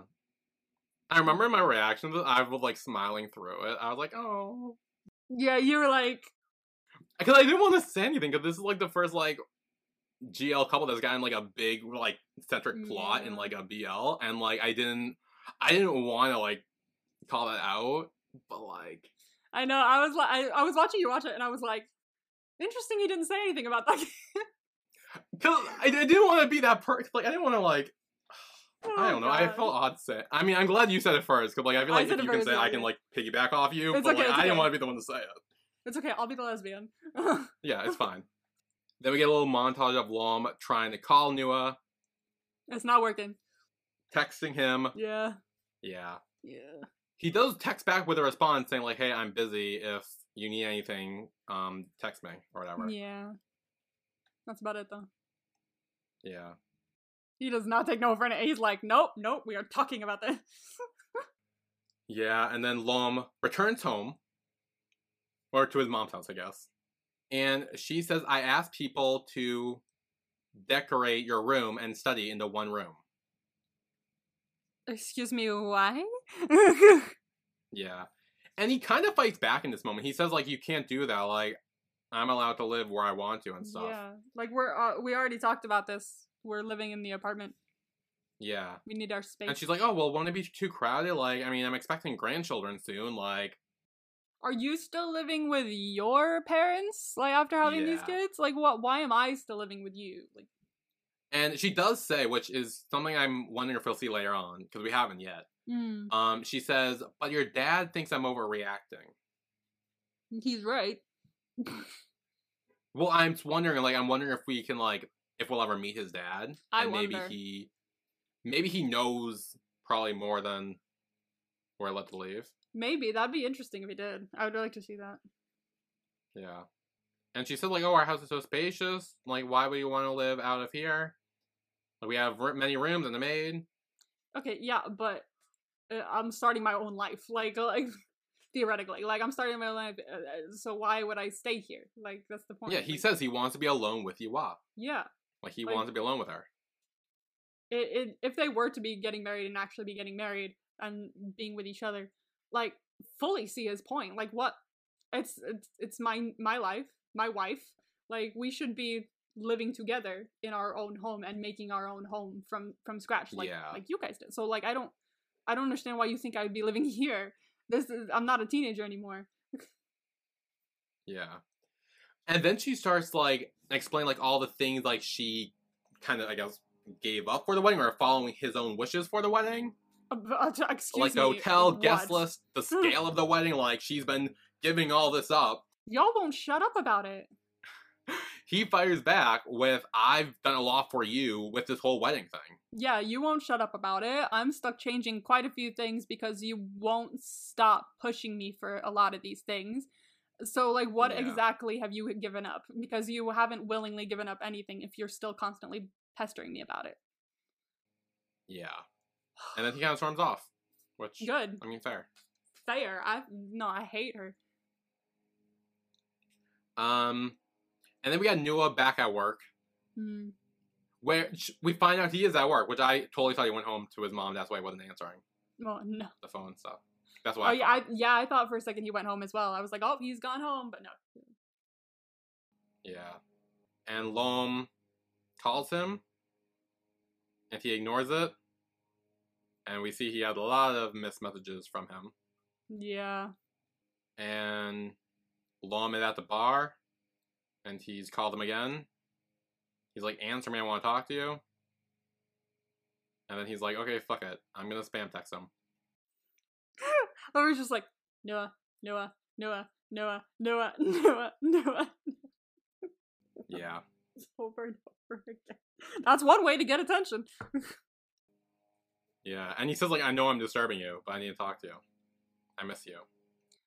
I remember my reaction to I was like smiling through it. I was like, oh. Yeah, you were like Because I didn't want to say anything because this is like the first like GL couple that's gotten like a big like centric plot in like a BL, and like I didn't, I didn't want to like call that out, but like I know, I was like I, I was watching you watch it and I was like, interesting he didn't say anything about that. *laughs* because I, I didn't want to be that per like I didn't want to like *sighs* I Oh, don't know I felt odd say. I mean I'm glad you said it first because like I feel like said if you can say it, I can like piggyback off you, It's but okay, like I didn't okay. want to be the one to say it. It's okay, I'll be the lesbian. *laughs* Yeah, it's fine. then we get a little montage of Lom trying to call Nuea, it's not working. texting him. Yeah. Yeah. Yeah. he does text back with a response saying like, "Hey, I'm busy. If you need anything, um, text me or whatever." Yeah. That's about it though. Yeah. He does not take no for an A. He's like, nope, nope, we are talking about this. *laughs* Yeah, and then Lom returns home, or to his mom's house, I guess, and she says, "I asked people to decorate your room and study into one room." Excuse me, why? *laughs* Yeah, and he kind of fights back in this moment. He says like, "You can't do that. Like, I'm allowed to live where I want to and stuff." Yeah. Like we're uh, we already talked about this. We're living in the apartment. Yeah. We need our space. And she's like, "Oh, well, won't it be too crowded? Like, I mean, I'm expecting grandchildren soon. Like, Are you still living with your parents? Like after having these kids? Like what why am I still living with you? Like And she does say, which is something I'm wondering if we'll see later on, because we haven't yet. Mm, Um, she says, but your dad thinks I'm overreacting. he's right. Well, I'm just wondering, like, I'm wondering if we can, like, if we'll ever meet his dad. I and maybe wonder. he, maybe he knows probably more than we're led to believe. Maybe that'd be interesting if he did. I would like to see that. Yeah. And she said, like, oh, our house is so spacious. Like, why would you want to live out of here? Like we have many rooms and a maid. Okay, yeah, but uh, I'm starting my own life. Like, *laughs* like theoretically, like I'm starting my own life. Uh, uh, so why would I stay here? Like that's the point. Yeah, he Like, says he wants to be alone with Yiwa. Yeah. Like he Like- wants to be alone with her. It, it, if they were to be getting married and actually be getting married and being with each other, like fully see his point. Like what? It's it's it's my my life, my wife. Like we should be living together in our own home and making our own home from from scratch, like Yeah. like you guys did. So like I don't I don't understand why you think I would be living *laughs* here. This is I'm not a teenager anymore. Yeah. And then she starts like explain like all the things like she kind of I guess gave up for the wedding or following his own wishes for the wedding. Uh, uh, excuse like the me, hotel, guest list, the *laughs* scale of the wedding, like she's been giving all this up. Y'all won't shut up about it. *laughs* He fires back with I've done a lot for you with this whole wedding thing. Yeah, you won't shut up about it. I'm stuck changing quite a few things because you won't stop pushing me for a lot of these things. So, like, what Yeah. exactly have you given up? Because you haven't willingly given up anything if you're still constantly pestering me about it. Yeah. And then he kind of storms off. Which Good. I mean fair. Fair. I no, I hate her. Um and then we got Nuea back at work. Hmm. Where we find out he is at work, which I totally thought he went home to his mom. That's why he wasn't answering Oh no. the phone stuff. That's why. Oh yeah, I, yeah. I thought for a second he went home as well. I was like, oh, he's gone home, but no. Yeah. And Lom calls him, and he ignores it. And we see he had a lot of missed messages from him. Yeah. And Lom is at the bar, and he's called him again. He's like, "Answer me, I want to talk to you." And then he's like, "Okay, fuck it, I'm gonna spam text him." *laughs* I was just like, Nuea, Nuea, Nuea, Nuea, Nuea, *laughs* Nuea, Nuea. Yeah. *laughs* over and over again. That's one way to get attention. Yeah, and he says like, "I know I'm disturbing you, but I need to talk to you. I miss you."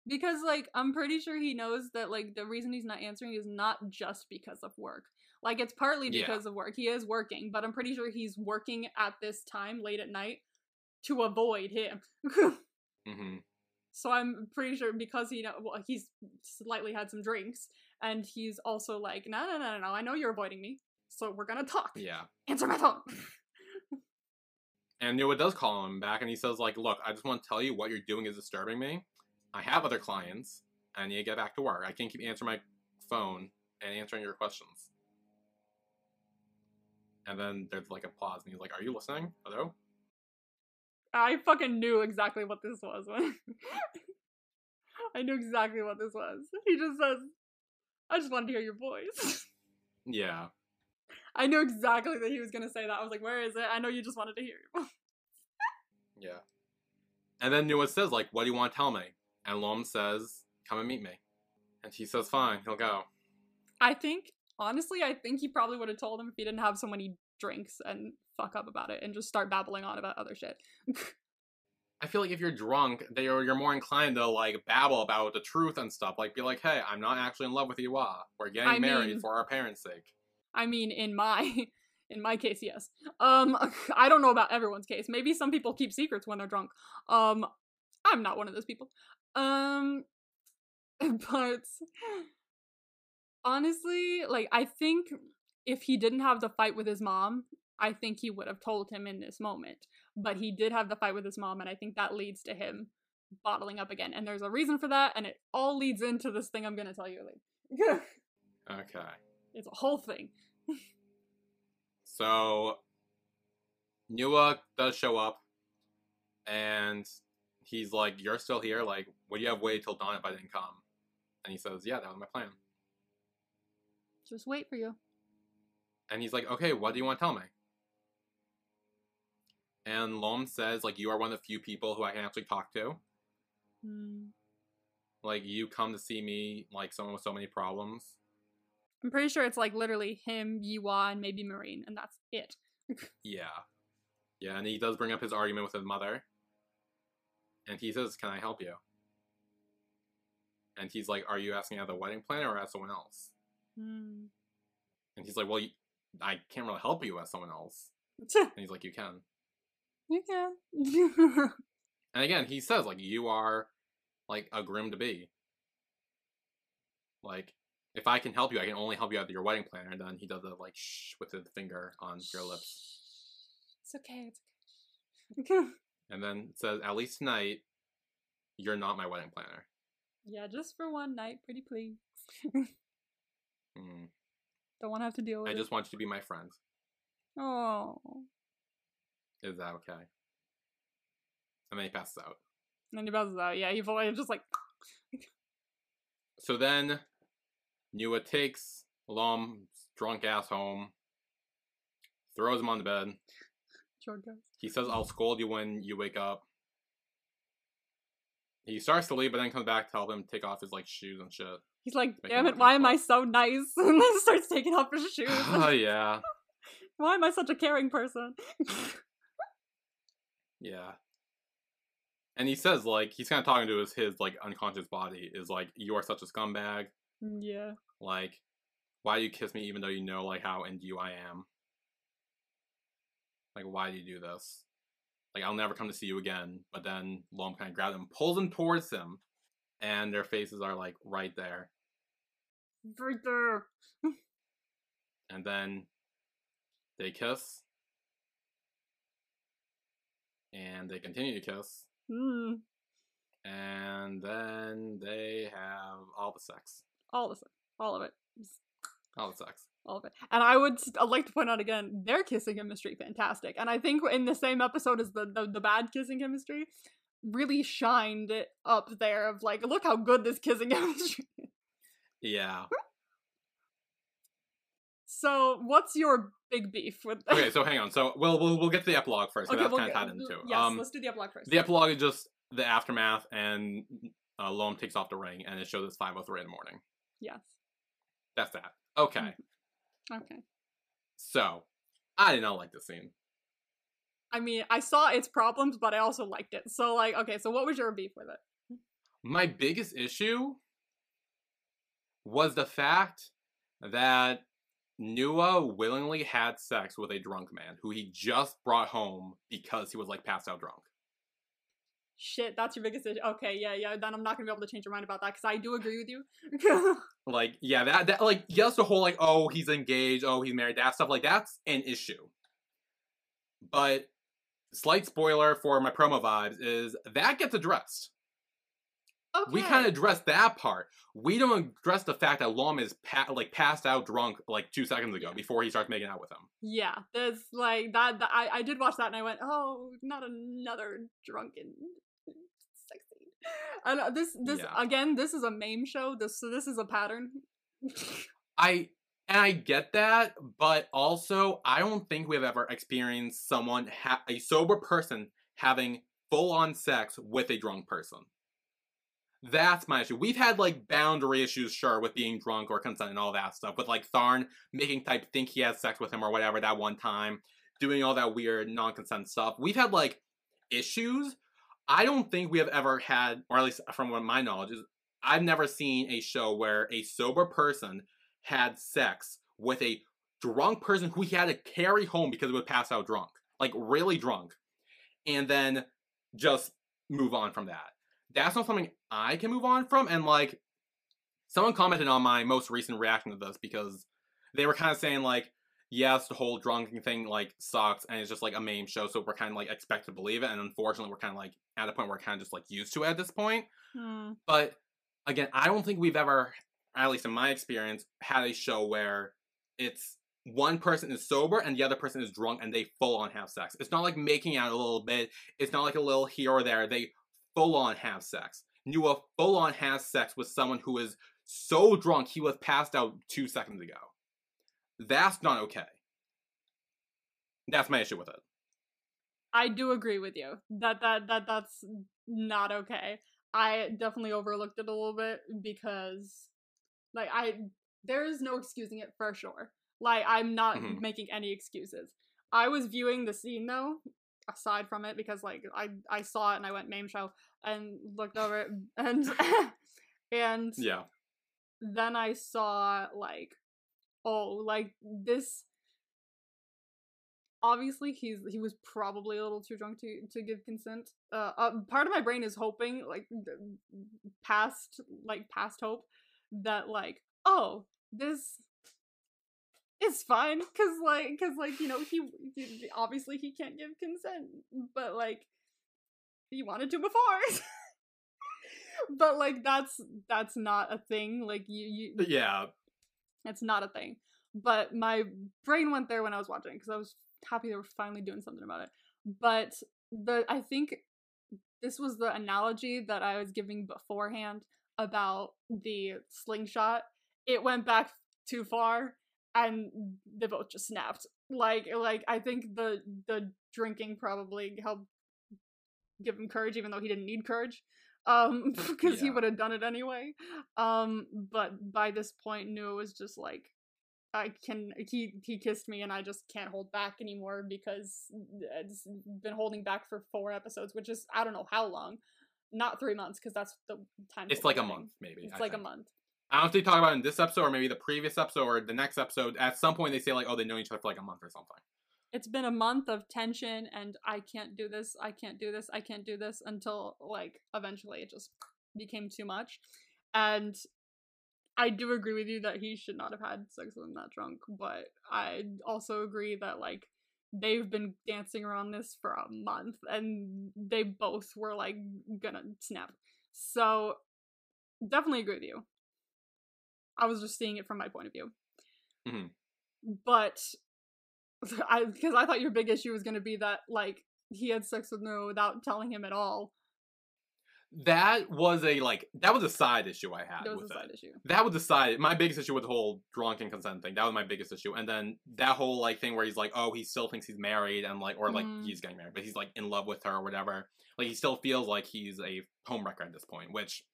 Because like I'm pretty sure he knows that like the reason he's not answering is not just because of work. Like it's partly Yeah. because of work. He is working, but I'm pretty sure he's working at this time late at night to avoid him. *laughs* Mm-hmm. so I'm pretty sure because he know well, he's slightly had some drinks and he's also like, no, no, no, no, no, I know you're avoiding me, so we're gonna talk. Yeah. Answer my phone. *laughs* And Nuea does call him back, and he says like, "Look, I just want to tell you what you're doing is disturbing me. I have other clients. I need to get back to work. I can't keep answering my phone and answering your questions." And then there's like a pause, and he's like, "Are you listening? Hello?" I fucking knew exactly what this was. *laughs* I knew exactly what this was. He just says, "I just wanted to hear your voice." *laughs* Yeah. I knew exactly that he was gonna say that. I was like, "Where is it?" I know you just wanted to hear your voice. Yeah. And then Nuea says like, "What do you want to tell me?" And Lom says, "Come and meet me." And he says, "Fine, he'll go." I think, honestly, I think he probably would have told him if he didn't have so many drinks and fuck up about it and just start babbling on about other shit. *laughs* I feel like if you're drunk, they are, you're more inclined to like babble about the truth and stuff. Like, be like, "Hey, I'm not actually in love with you. Ah, we're getting I married mean- for our parents' sake." I mean, in my *laughs* in my case, yes. Um, *laughs* I don't know about everyone's case. Maybe some people keep secrets when they're drunk. Um, I'm not one of those people. Um, *laughs* but honestly, like I think if he didn't have the fight with his mom, I think he would have told him in this moment. But he did have the fight with his mom, and I think that leads to him bottling up again. And there's a reason for that, and it all leads into this thing I'm gonna tell you later. *laughs* Okay. it's a whole thing. *laughs* So Nuea does show up, and he's like, "You're still here. Like, would you have waited till dawn if I didn't come?" And he says, "Yeah, that was my plan." Just wait for you. And he's like, "Okay, what do you want to tell me?" And Lom says, "Like, you are one of the few people who I can actually talk to. Hmm. Like, you come to see me, like someone with so many problems." I'm pretty sure it's like literally him, Yiwa, and maybe Marine, and that's it. *laughs* Yeah. Yeah, and he does bring up his argument with his mother. And he says, Can I help you? And he's like, Are you asking as the wedding planner or as someone else? Hmm. And he's like, Well, you, I can't really help you as someone else. *laughs* And he's like, you can. you can. *laughs* And again, he says like you are like a groom to be. Like, if I can help you, I can only help you out your wedding planner. And then he does the like shh with his finger on your lips. it's okay. It's okay. *laughs* And then it says, at least tonight, you're not my wedding planner. Yeah, just for one night, pretty please. Hmm. Don't want to have to deal with I it. just want you to be my friend. Oh. Is that okay? And then he passes out. And then he buzzes out. Yeah, he fully just like. So then, Nuea takes Lom's drunk ass home, throws him on the bed. George goes. He says, I'll scold you when you wake up. He starts to leave, but then comes back to help him take off his like shoes and shit. He's like, Make damn it, why am I so nice? *laughs* And then starts taking off his *laughs* shoes. oh yeah, *laughs* why am I such a caring person? yeah. And he says like he's kind of talking to his his like unconscious body is like you are such a scumbag. Mm, yeah. Like, why do you kiss me even though you know like how into you I am? Like, why do you do this? Like, I'll never come to see you again. But then Lom kind of grabs him, pulls him towards him, and their faces are like right there. Right there. And then they kiss, and they continue to kiss, Mm. and then they have all the sex, All of it. All of it. All the sex. All of it. And I would I'd like to point out again, their kissing chemistry fantastic. And I think in the same episode as the the, the bad kissing chemistry, really shined it up there of like, look how good this kissing *laughs* chemistry is. Yeah. So what's your big beef with *laughs* Okay, so hang on. So we'll we'll, we'll get to the epilogue first. Okay, that's we'll kind of get- tied into. Yes, um, let's do the epilogue first. The epilogue is just the aftermath, and uh, Lom takes off the ring, and it shows it's 5.03 in the morning. yes. That's that. Okay, Mhm. Okay. so I did not like the scene. I mean, I saw its problems, but I also liked it. So like, okay, so what was your beef with it? My biggest issue was the fact that Nuea willingly had sex with a drunk man who he just brought home because he was like passed out drunk. Shit, that's your biggest issue. Okay, yeah, yeah. Then I'm not gonna be able to change your mind about that because I do agree with you. *laughs* Like, yeah, that that like yes, the whole like, oh, he's engaged, oh, he's married, that stuff, like that's an issue. But slight spoiler for my promo vibes is that gets addressed. Okay. We kind of address that part. We don't address the fact that Lom is pa- like passed out drunk like two seconds ago before he starts making out with him. Yeah, there's like that. that I I did watch that and I went, oh, not another drunken sex scene. And uh, this this Yeah. again, this is a meme show. This so this is a pattern. I and I get that, but also I don't think we've ever experienced someone ha- a sober person having full on sex with a drunk person. That's my issue. We've had like boundary issues, sure, with being drunk or consent and all that stuff. With like Tharn making type think he has sex with him or whatever that one time, doing all that weird non-consent stuff. We've had like issues. I don't think we have ever had, or at least from what my knowledge is, I've never seen a show where a sober person had sex with a drunk person who he had to carry home because he would pass out drunk, like really drunk, and then just move on from that. That's not something I can move on from. And like, someone commented on my most recent reaction to this because they were kind of saying like, yes, the whole drunken thing like sucks, and it's just like a meme show, so we're kind of like expected to believe it, and unfortunately, we're kind of like at a point where we're kind of just like used to it at this point. Hmm. But again, I don't think we've ever, at least in my experience, had a show where it's one person is sober and the other person is drunk and they full on have sex. It's not like making out a little bit. It's not like a little here or there. They full on have sex. Nuea full on has sex with someone who is so drunk he was passed out two seconds ago. That's not okay. That's my issue with it. I do agree with you that that that that's not okay. I definitely overlooked it a little bit because, like, I there is no excusing it for sure. Like, I'm not Mhm. making any excuses. I was viewing the scene though, aside from it, because like I I saw it and I went meme show and looked over it and *laughs* and Yeah. then I saw like, oh, like this. obviously he's he was probably a little too drunk to to give consent. Uh, uh part of my brain is hoping like past like past hope that like oh this is fine because like because like you know he, he obviously he can't give consent but like he wanted to before. *laughs* But like that's that's not a thing like you you uh, yeah. It's not a thing. But my brain went there when i was watching because i was happy they were finally doing something about it. But the i think this was the analogy that i was giving beforehand about the slingshot. It went back too far and they both just snapped. Like like i think the the drinking probably helped give him courage even though he didn't need courage um *laughs* because yeah. he would have done it anyway. Um but by this point Nuea was just like I can he he kissed me and I just can't hold back anymore because it's been holding back for four episodes which is I don't know how long. Not three months because that's the time it's like a month maybe it's I like think. a month I don't know if they talk about in this episode or maybe the previous episode or the next episode. At some point, they say like, "Oh, they know each other for like a month or something." It's been a month of tension, and I can't do this. I can't do this. I can't do this until like eventually it just became too much. And I do agree with you that he should not have had sex with him that drunk, but I also agree that like they've been dancing around this for a month and they both were like gonna snap. So definitely agree with you. I was just seeing it from my point of view. Mm-hmm. But *laughs* I because I thought your big issue was going to be that like he had sex with Nuea without telling him at all. That was a like that was a side issue I had. That was a side it. issue. That was the side. My biggest issue with the whole drunken consent thing. That was my biggest issue. And then that whole like thing where he's like, oh, he still thinks he's married and like, or like mm. he's getting married, but he's like in love with her or whatever. Like he still feels like he's a homewrecker at this point. Which,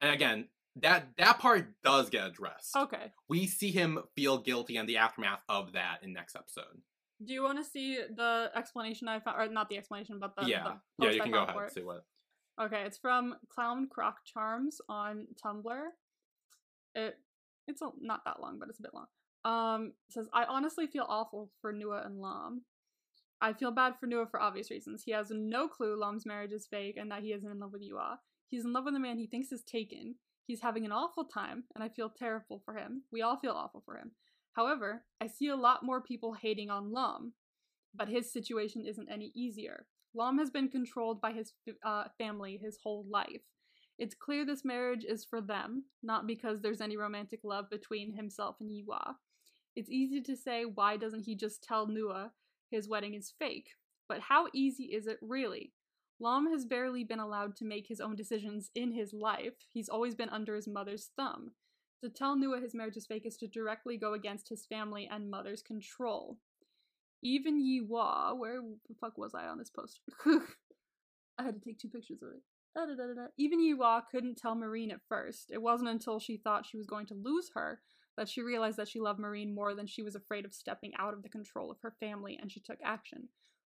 and again, that that part does get addressed. Okay. We see him feel guilty and the aftermath of that in next episode. Do you want to see the explanation I found, or not the explanation, but the yeah, the yeah, you can go ahead and see what. Okay, it's from Clown Croc Charms on Tumblr. It it's a, not that long, but it's a bit long. Um, says I honestly feel awful for Nuea and Lom. I feel bad for Nuea for obvious reasons. He has no clue Lom's marriage is fake and that he isn't in love with Yiwa. He's in love with a man he thinks is taken. He's having an awful time, and I feel terrible for him. We all feel awful for him. However, I see a lot more people hating on Lom, but his situation isn't any easier. Lom has been controlled by his uh, family his whole life. It's clear this marriage is for them, not because there's any romantic love between himself and Yiwa. It's easy to say, why doesn't he just tell Nuea his wedding is fake? But how easy is it really? Lom has barely been allowed to make his own decisions in his life. He's always been under his mother's thumb. To tell Nuea his marriage is fake is to directly go against his family and mother's control. Even Yiwa, where the fuck was I on this post? *laughs* I had to take two pictures of it. Da, da, da, Even Yiwa couldn't tell Marine at first. It wasn't until she thought she was going to lose her that she realized that she loved Marine more than she was afraid of stepping out of the control of her family, and she took action.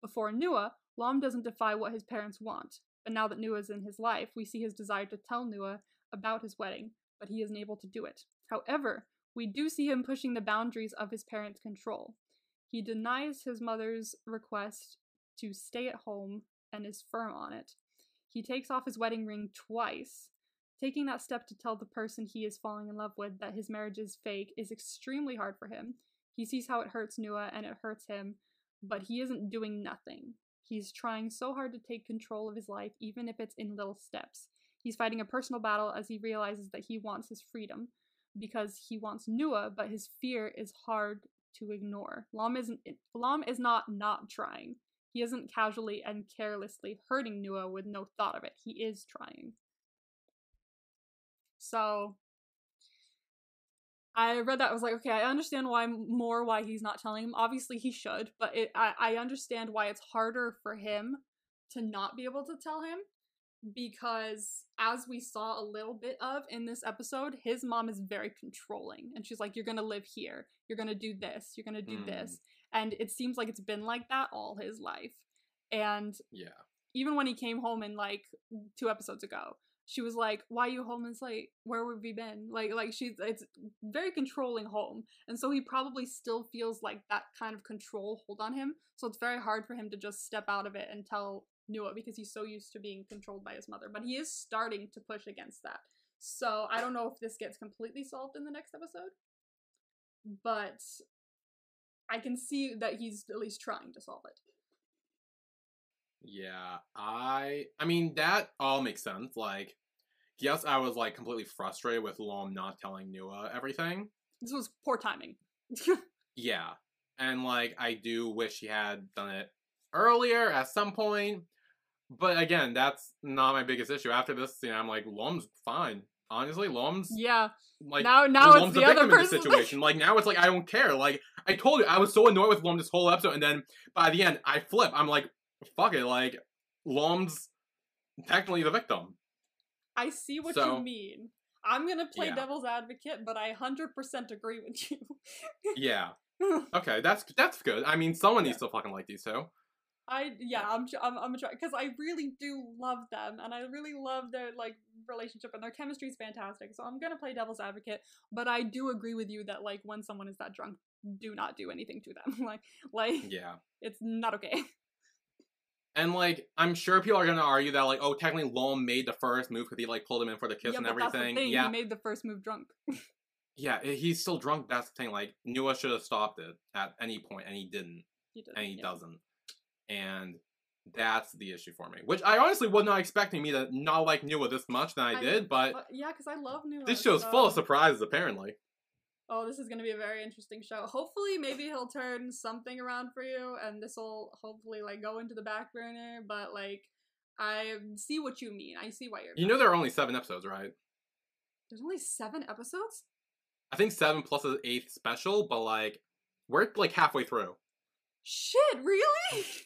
Before Nuea, Lom doesn't defy what his parents want, but now that Nuea is in his life, we see his desire to tell Nuea about his wedding, but he isn't able to do it. However, we do see him pushing the boundaries of his parents' control. He denies his mother's request to stay at home and is firm on it. He takes off his wedding ring twice. Taking that step to tell the person he is falling in love with that his marriage is fake is extremely hard for him. He sees how it hurts Nuea and it hurts him, but he isn't doing nothing. He's trying so hard to take control of his life, even if it's in little steps. He's fighting a personal battle as he realizes that he wants his freedom because he wants Nuea, but his fear is hard to ignore. Lom isn't Lom is not not trying. He isn't casually and carelessly hurting Nuea with no thought of it. He is trying. So I read that I was like, okay, I understand why more why he's not telling him. Obviously, he should, but it, I I understand why it's harder for him to not be able to tell him because as we saw a little bit of in this episode, his mom is very controlling, and she's like, "You're gonna live here. You're gonna do this. You're gonna do mm. this," and it seems like it's been like that all his life. And yeah, even when he came home in like two episodes ago, she was like, "Why you home is late? Where have we been?" Like, like she's it's very controlling home, and so he probably still feels like that kind of control hold on him. So it's very hard for him to just step out of it and tell Nuea because he's so used to being controlled by his mother. But he is starting to push against that. So I don't know if this gets completely solved in the next episode, but I can see that he's at least trying to solve it. Yeah, I I mean that all makes sense. Like, yes, I was like completely frustrated with Lom not telling Nuea everything. This was poor timing. *laughs* Yeah, and like I do wish he had done it earlier at some point. But again, that's not my biggest issue. After this scene, I'm like, Lom's fine. Honestly, Lom's yeah. like now now it's Lom's the a other victim in this person. *laughs* situation. Like now it's like I don't care. Like I told you, I was so annoyed with Lom this whole episode, and then by the end, I flip. I'm like, fuck it. Like Lom's technically the victim. I see what So- you mean. I'm gonna play Yeah. devil's advocate, but I hundred percent agree with you. Yeah. *laughs* Okay, that's that's good. I mean, someone Yeah. needs to fucking like these two. I yeah, I'm I'm I'm because I really do love them and I really love their like relationship and their chemistry is fantastic. So I'm gonna play devil's advocate, but I do agree with you that like when someone is that drunk, do not do anything to them. *laughs* like like Yeah. it's not okay. And like, I'm sure people are gonna argue that like, oh, technically Lom made the first move because he like pulled him in for the kiss yeah, and but that's the everything. thing. Yeah, He made the first move drunk. *laughs* yeah, eh, he's still drunk. That's the thing. Like, Nuea should have stopped it at any point, and he didn't, He did. and he yeah. doesn't. And that's the issue for me. Which I honestly was not expecting me to not like Nuea this much than I, I- did, but yeah, because I love New. this show's full of surprises. Apparently. Oh, this is gonna be a very interesting show. Hopefully, maybe he'll turn something around for you, and this will hopefully like go into the back burner. But like, I see what you mean. I see why you're. You know there are only seven episodes, right? There's only seven episodes. I think seven plus an eighth special, but like we're like halfway through. Shit, really? *laughs*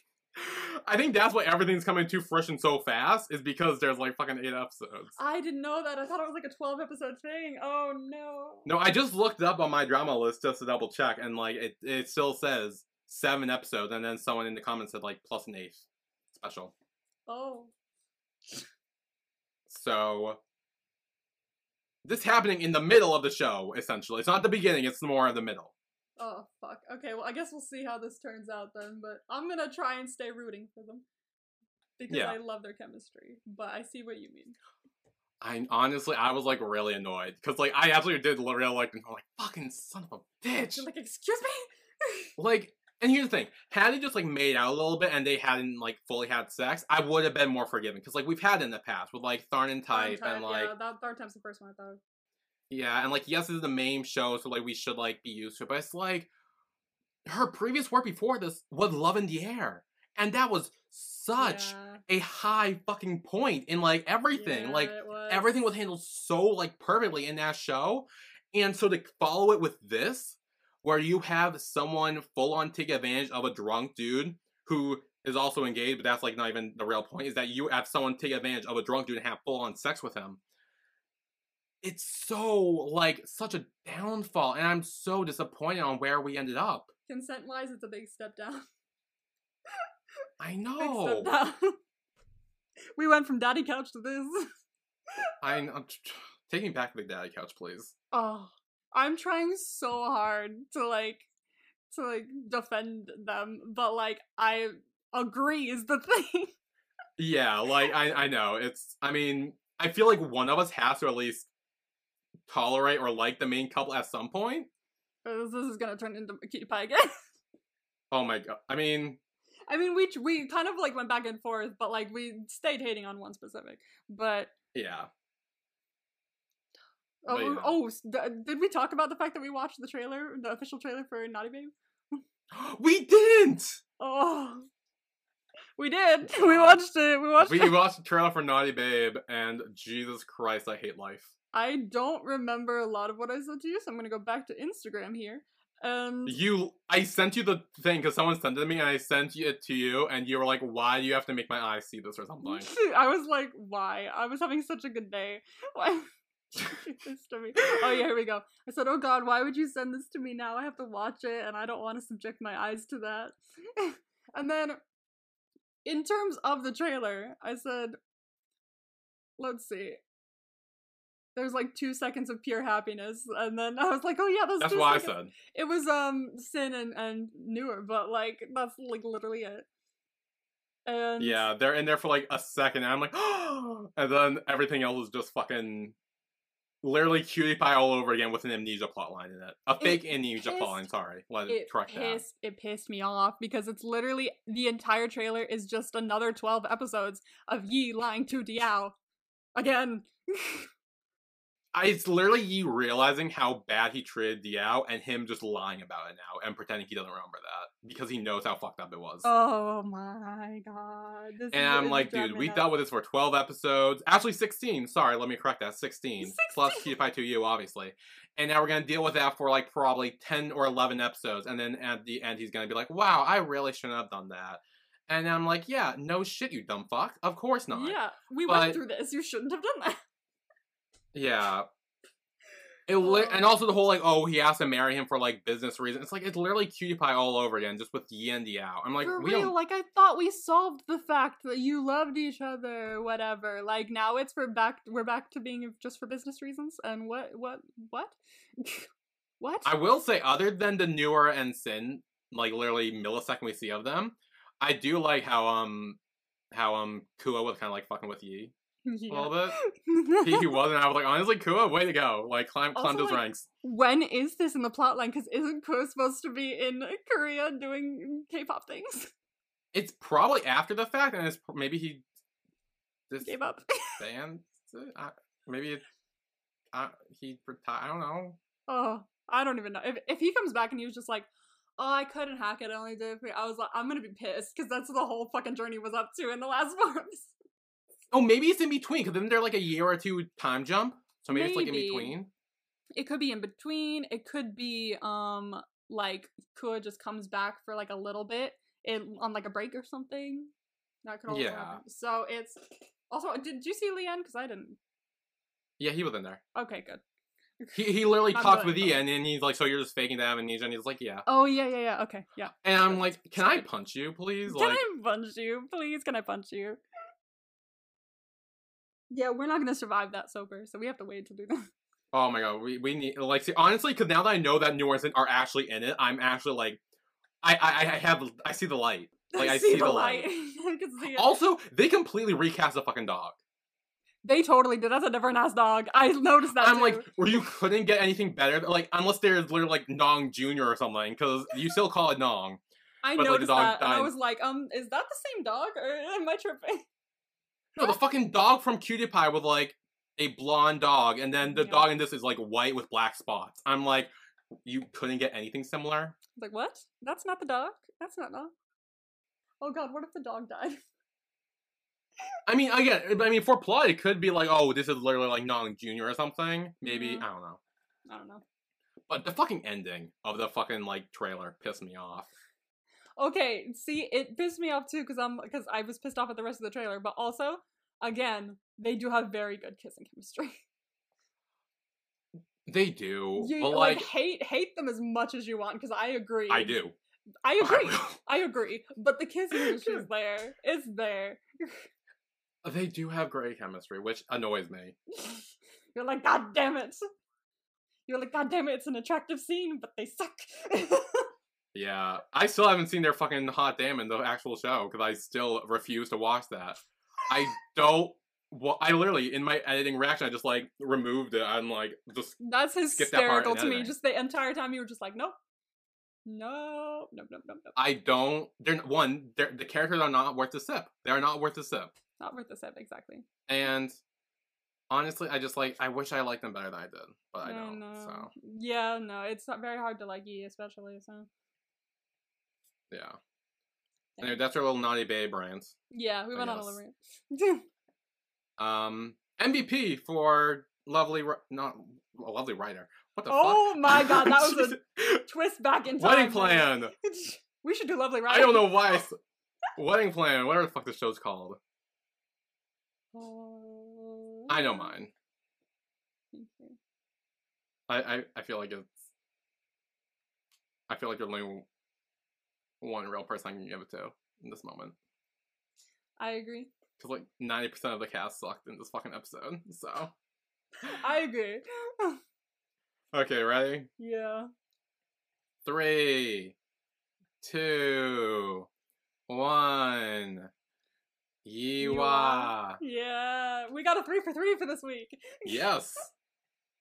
I think that's why everything's coming to fruition so fast is because there's like fucking eight episodes. I didn't know that. I thought it was like a twelve episode thing. Oh no. No, I just looked up on my drama list just to double check, and like it, it still says seven episodes, and then someone in the comments said like plus an eighth special. Oh. So this happening in the middle of the show, essentially. It's not the beginning; it's more in the middle. Oh fuck. Okay, well I guess we'll see how this turns out then. But I'm gonna try and stay rooting for them because Yeah. I love their chemistry. But I see what you mean. I honestly, I was like really annoyed because like I absolutely did real like, I'm like fucking son of a bitch. You're like, excuse me. *laughs* Like, and here's the thing: had they just like made out a little bit and they hadn't like fully had sex, I would have been more forgiving because like we've had in the past with like Tharn and Type time- and like yeah, that third time's the first one I thought. of. Yeah, and like yes, this is the main show, so like we should like be used to it, but it's like her previous work before this was Love in the Air, and that was such Yeah, a high fucking point in like everything, yeah, like. was. everything was handled so like perfectly in that show and so to follow it with this where you have someone full on take advantage of a drunk dude who is also engaged but that's like not even the real point is that you have someone take advantage of a drunk dude and have full on sex with him it's so like such a downfall and i'm so disappointed on where we ended up consent wise, it's a big step down. i *laughs* know down. *laughs* we went from daddy couch to this. *laughs* I, i'm take me back the daddy couch please Oh, I'm trying so hard to like to like defend them, but like I agree is the thing. Yeah, like I I know. It's I mean, I feel like one of us has to at least tolerate or like the main couple at some point. this is gonna turn into cutie pie again. *laughs* Oh my god. I mean, I mean, we we kind of like went back and forth, but like we stayed hating on one specific. But yeah. oh, But yeah. oh, d- did we talk about the fact that we watched the trailer, the official trailer for Naughty Babe? *gasps* We didn't. Oh, we did. *laughs* We watched it. We watched. We it. watched the trailer for Naughty Babe and Jesus Christ, I hate life. I don't remember a lot of what I said to you, so I'm gonna go back to Instagram here. And You I sent you the thing because someone sent it to me and I sent it to you and you were like, why do you have to make my eyes see this or something? *laughs* I was like, why? I was having such a good day. *laughs* Why *laughs* this to me? Oh yeah, here we go. I said, oh god, why would you send this to me now? I have to watch it and I don't want to subject my eyes to that. and then in terms of the trailer, I said, let's see. There's like two seconds of pure happiness, and then I was like, "Oh yeah, That's what I seconds. said. It was um Sin and and Nuer, but like that's like literally it. And Yeah, they're in there for like a second, and I'm like, *gasps* and then everything else is just fucking, literally cutie pie all over again with an amnesia plotline in it. A It fake amnesia pissed- plotline. Sorry, let it correct that. it pissed me off because it's literally the entire trailer is just another twelve episodes of Yi lying to Diao again. *laughs* I, it's literally you realizing how bad he treated Diao and him just lying about it now and pretending he doesn't remember that because he knows how fucked up it was. oh my god! This and I'm like, dude, we nuts. dealt with this for 12 episodes. Actually, 16. Sorry, let me correct that. 16. *laughs* Plus 16. Cutie Pie 2U, obviously. And now we're going to deal with that for like probably 10 or 11 episodes. And then at the end, he's going to be like, wow, I really shouldn't have done that. And I'm like, yeah, no shit, you dumb fuck. Of course not. Yeah, we But- went through this. You shouldn't have done that. Yeah. It *laughs* li- and also the whole like, oh, he has to marry him for like business reasons. It's like it's literally Cutie Pie all over again, just with Yi and Diao. I'm like, For we real, don't. like I thought we solved the fact that you loved each other, whatever. Like now it's for back. We're back to being just for business reasons. And what? What? What? *laughs* what? I will say, other than the Nuer and Sin, like literally millisecond we see of them, I do like how um how um Kua was kind of like fucking with Yi a little bit. He, he wasn't. I was like, honestly, Kua, way to go! Like climb climb those like, ranks. when is this in the plotline? Because isn't Ko supposed to be in Korea doing K-pop things? It's probably after the fact, and it's maybe he just Gave up. disbands. it? I, maybe it, uh, he retired. I don't know. oh, I don't even know. If if he comes back and he was just like, "Oh, I couldn't hack it. I only did it I was like, I'm gonna be pissed because that's what the whole fucking journey was up to in the last *laughs* forms. Oh, maybe it's in between because then they're like a year or two time jump. So maybe, it's like in between. it could be in between it could be um like kua just comes back for like a little bit it, on like a break or something that could also Yeah. happen. so it's also did you see leanne because i didn't Yeah, he was in there. okay good He he literally *laughs* talks with Ian, and he's like, "So you're just faking to have amnesia?" And he's like, "Yeah." oh yeah yeah yeah okay yeah And I'm like, "Can I punch you, please?" can Like, i punch you please can i punch you yeah we're not gonna survive that sober so we have to wait to do that oh my god, we we need like see honestly, because now that I know that New Orleans are actually in it, I'm actually like, I I I have I see the light. *laughs* Like I, see, the light. *laughs* i can see it Also, they completely recast the fucking dog. they totally did that's a different ass dog i noticed that I'm too. like, where you couldn't get anything better, like unless there's literally like Nong Junior or something, because you still call it Nong. I But, like, the noticed dog that, and I was like, um, is that the same dog, or am I tripping? No, the fucking dog from Cutie Pie with like a blonde dog, and then the Yeah. dog in this is like white with black spots. I'm like, you couldn't get anything similar. Like, what? That's not the dog. That's not dog. Oh god, what if the dog died? *laughs* I mean, again, I mean, for plot, it could be like, oh, this is literally like Nong Junior or something. Maybe Mhm. I don't know. I don't know. But the fucking ending of the fucking like trailer pissed me off. Okay, see, it pissed me off too because I'm because I was pissed off at the rest of the trailer, but also, again, they do have very good kissing chemistry. *laughs* They do, You but like, like, hate hate them as much as you want because I agree. I do. I agree. I agree. But the kissing *laughs* chemistry is there. It's there. *laughs* They do have great chemistry, which annoys me. You're like, God damn it. You're like, God damn it, it's an attractive scene, but they suck. Yeah, I still haven't seen their fucking hot damn in the actual show because I still refuse to watch that. I don't. Well, I literally in my editing reaction, I just like removed it. I'm like, just That's Skip that part hysterical to me. Just the entire time you were just like, nope. No, no, no, no, no. I don't. They're one. They're, the characters are not worth the sip. They are not worth the sip. Not worth the sip, exactly. And honestly, I just like. I wish I liked them better than I did, but I don't. know. So Yeah, no, it's not very hard to like E, especially, so. Yeah. Anyway, that's our little naughty babe rants. Yeah, we went on a little rant. Um, MVP for lovely, not a lovely writer. What the Oh fuck? my God, that was a *laughs* Twist back in time. wedding plan. *laughs* we should do Lovely writer. I don't know why. I wedding plan. Whatever the fuck the show's called. I know mine. I, I, I feel like it's. I feel like there's only one real person I can give it to in this moment. I agree. Because like ninety percent of the cast sucked in this fucking episode. So I agree. *laughs* Okay, ready? yeah. Three, two, one. Yiwa. Yeah. We got a three for three for this week. *laughs* Yes.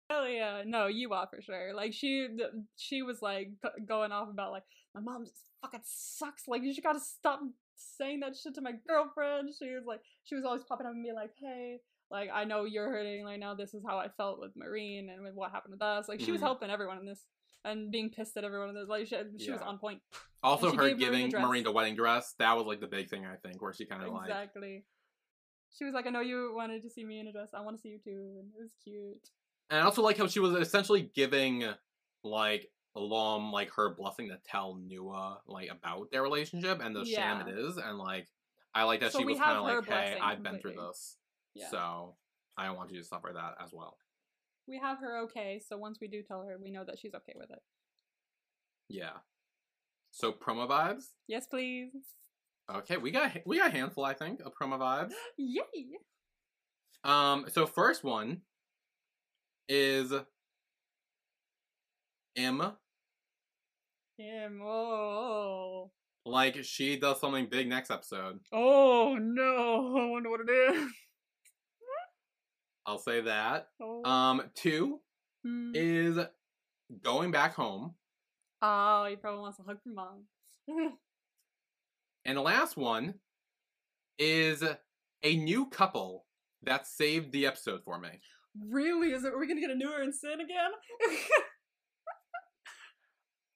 Hell yeah. No, Yiwa for sure. Like she she was like going off about like my mom just fucking sucks. Like you just gotta stop saying that shit to my girlfriend. She was like she was always popping up and being like, hey, like I know you're hurting right now. This is how I felt with Marine and with what happened with us. Like she was Mhm. helping everyone in this and being pissed at everyone in this. Like she, she was on point. Also, her gave Marine giving. Marine the wedding dress. That was like the big thing, I think, where she kind of like. Exactly. She was like, I know you wanted to see me in a dress. I want to see you too. And it was cute. And I also like how she was essentially giving like Lom like her blessing to tell Nuea like about their relationship and the sham it is, and like I like that So she was kind of like, "Hey, I've been through this, Yeah. so I don't want you to suffer that as well." We have her okay, so once we do tell her, we know that she's okay with it. Yeah. So promo vibes. Yes, please. Okay, we got we got a handful, I think, of promo vibes. *gasps* Yay! Um, so first one is M. Him. Oh. Like she does something big next episode. Oh no! *laughs* I wonder what it is. I'll say that. Oh. Um, two Hmm. is going back home, oh, he probably wants a hug from mom. *laughs* and the last one is a new couple that saved the episode for me. really? Is it? Are we gonna get a Nuer and sin again? *laughs*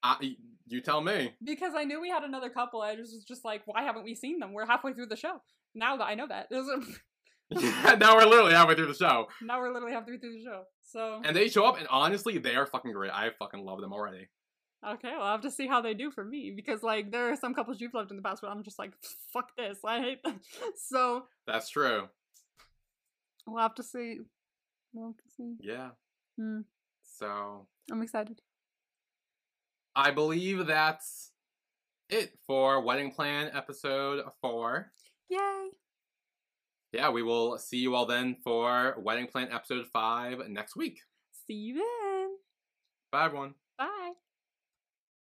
I, you tell me. because I knew we had another couple. I just was just like, why haven't we seen them? We're halfway through the show. Now that I know that, Yeah, *laughs* *laughs* now we're literally halfway through the show, now we're literally halfway through the show. So and they show up, and honestly, they are fucking great. I fucking love them already. Okay, well, I'll have to see how they do for me because, like, there are some couples you've loved in the past where I'm just like, fuck this, I hate them. *laughs* So That's true. we'll have to see. We'll have to see. Yeah. Hmm. So I'm excited. I believe that's it for Wedding Plan episode four. Yay! Yeah, we will see you all then for Wedding Plan episode five next week. See you then. Bye, everyone. Bye.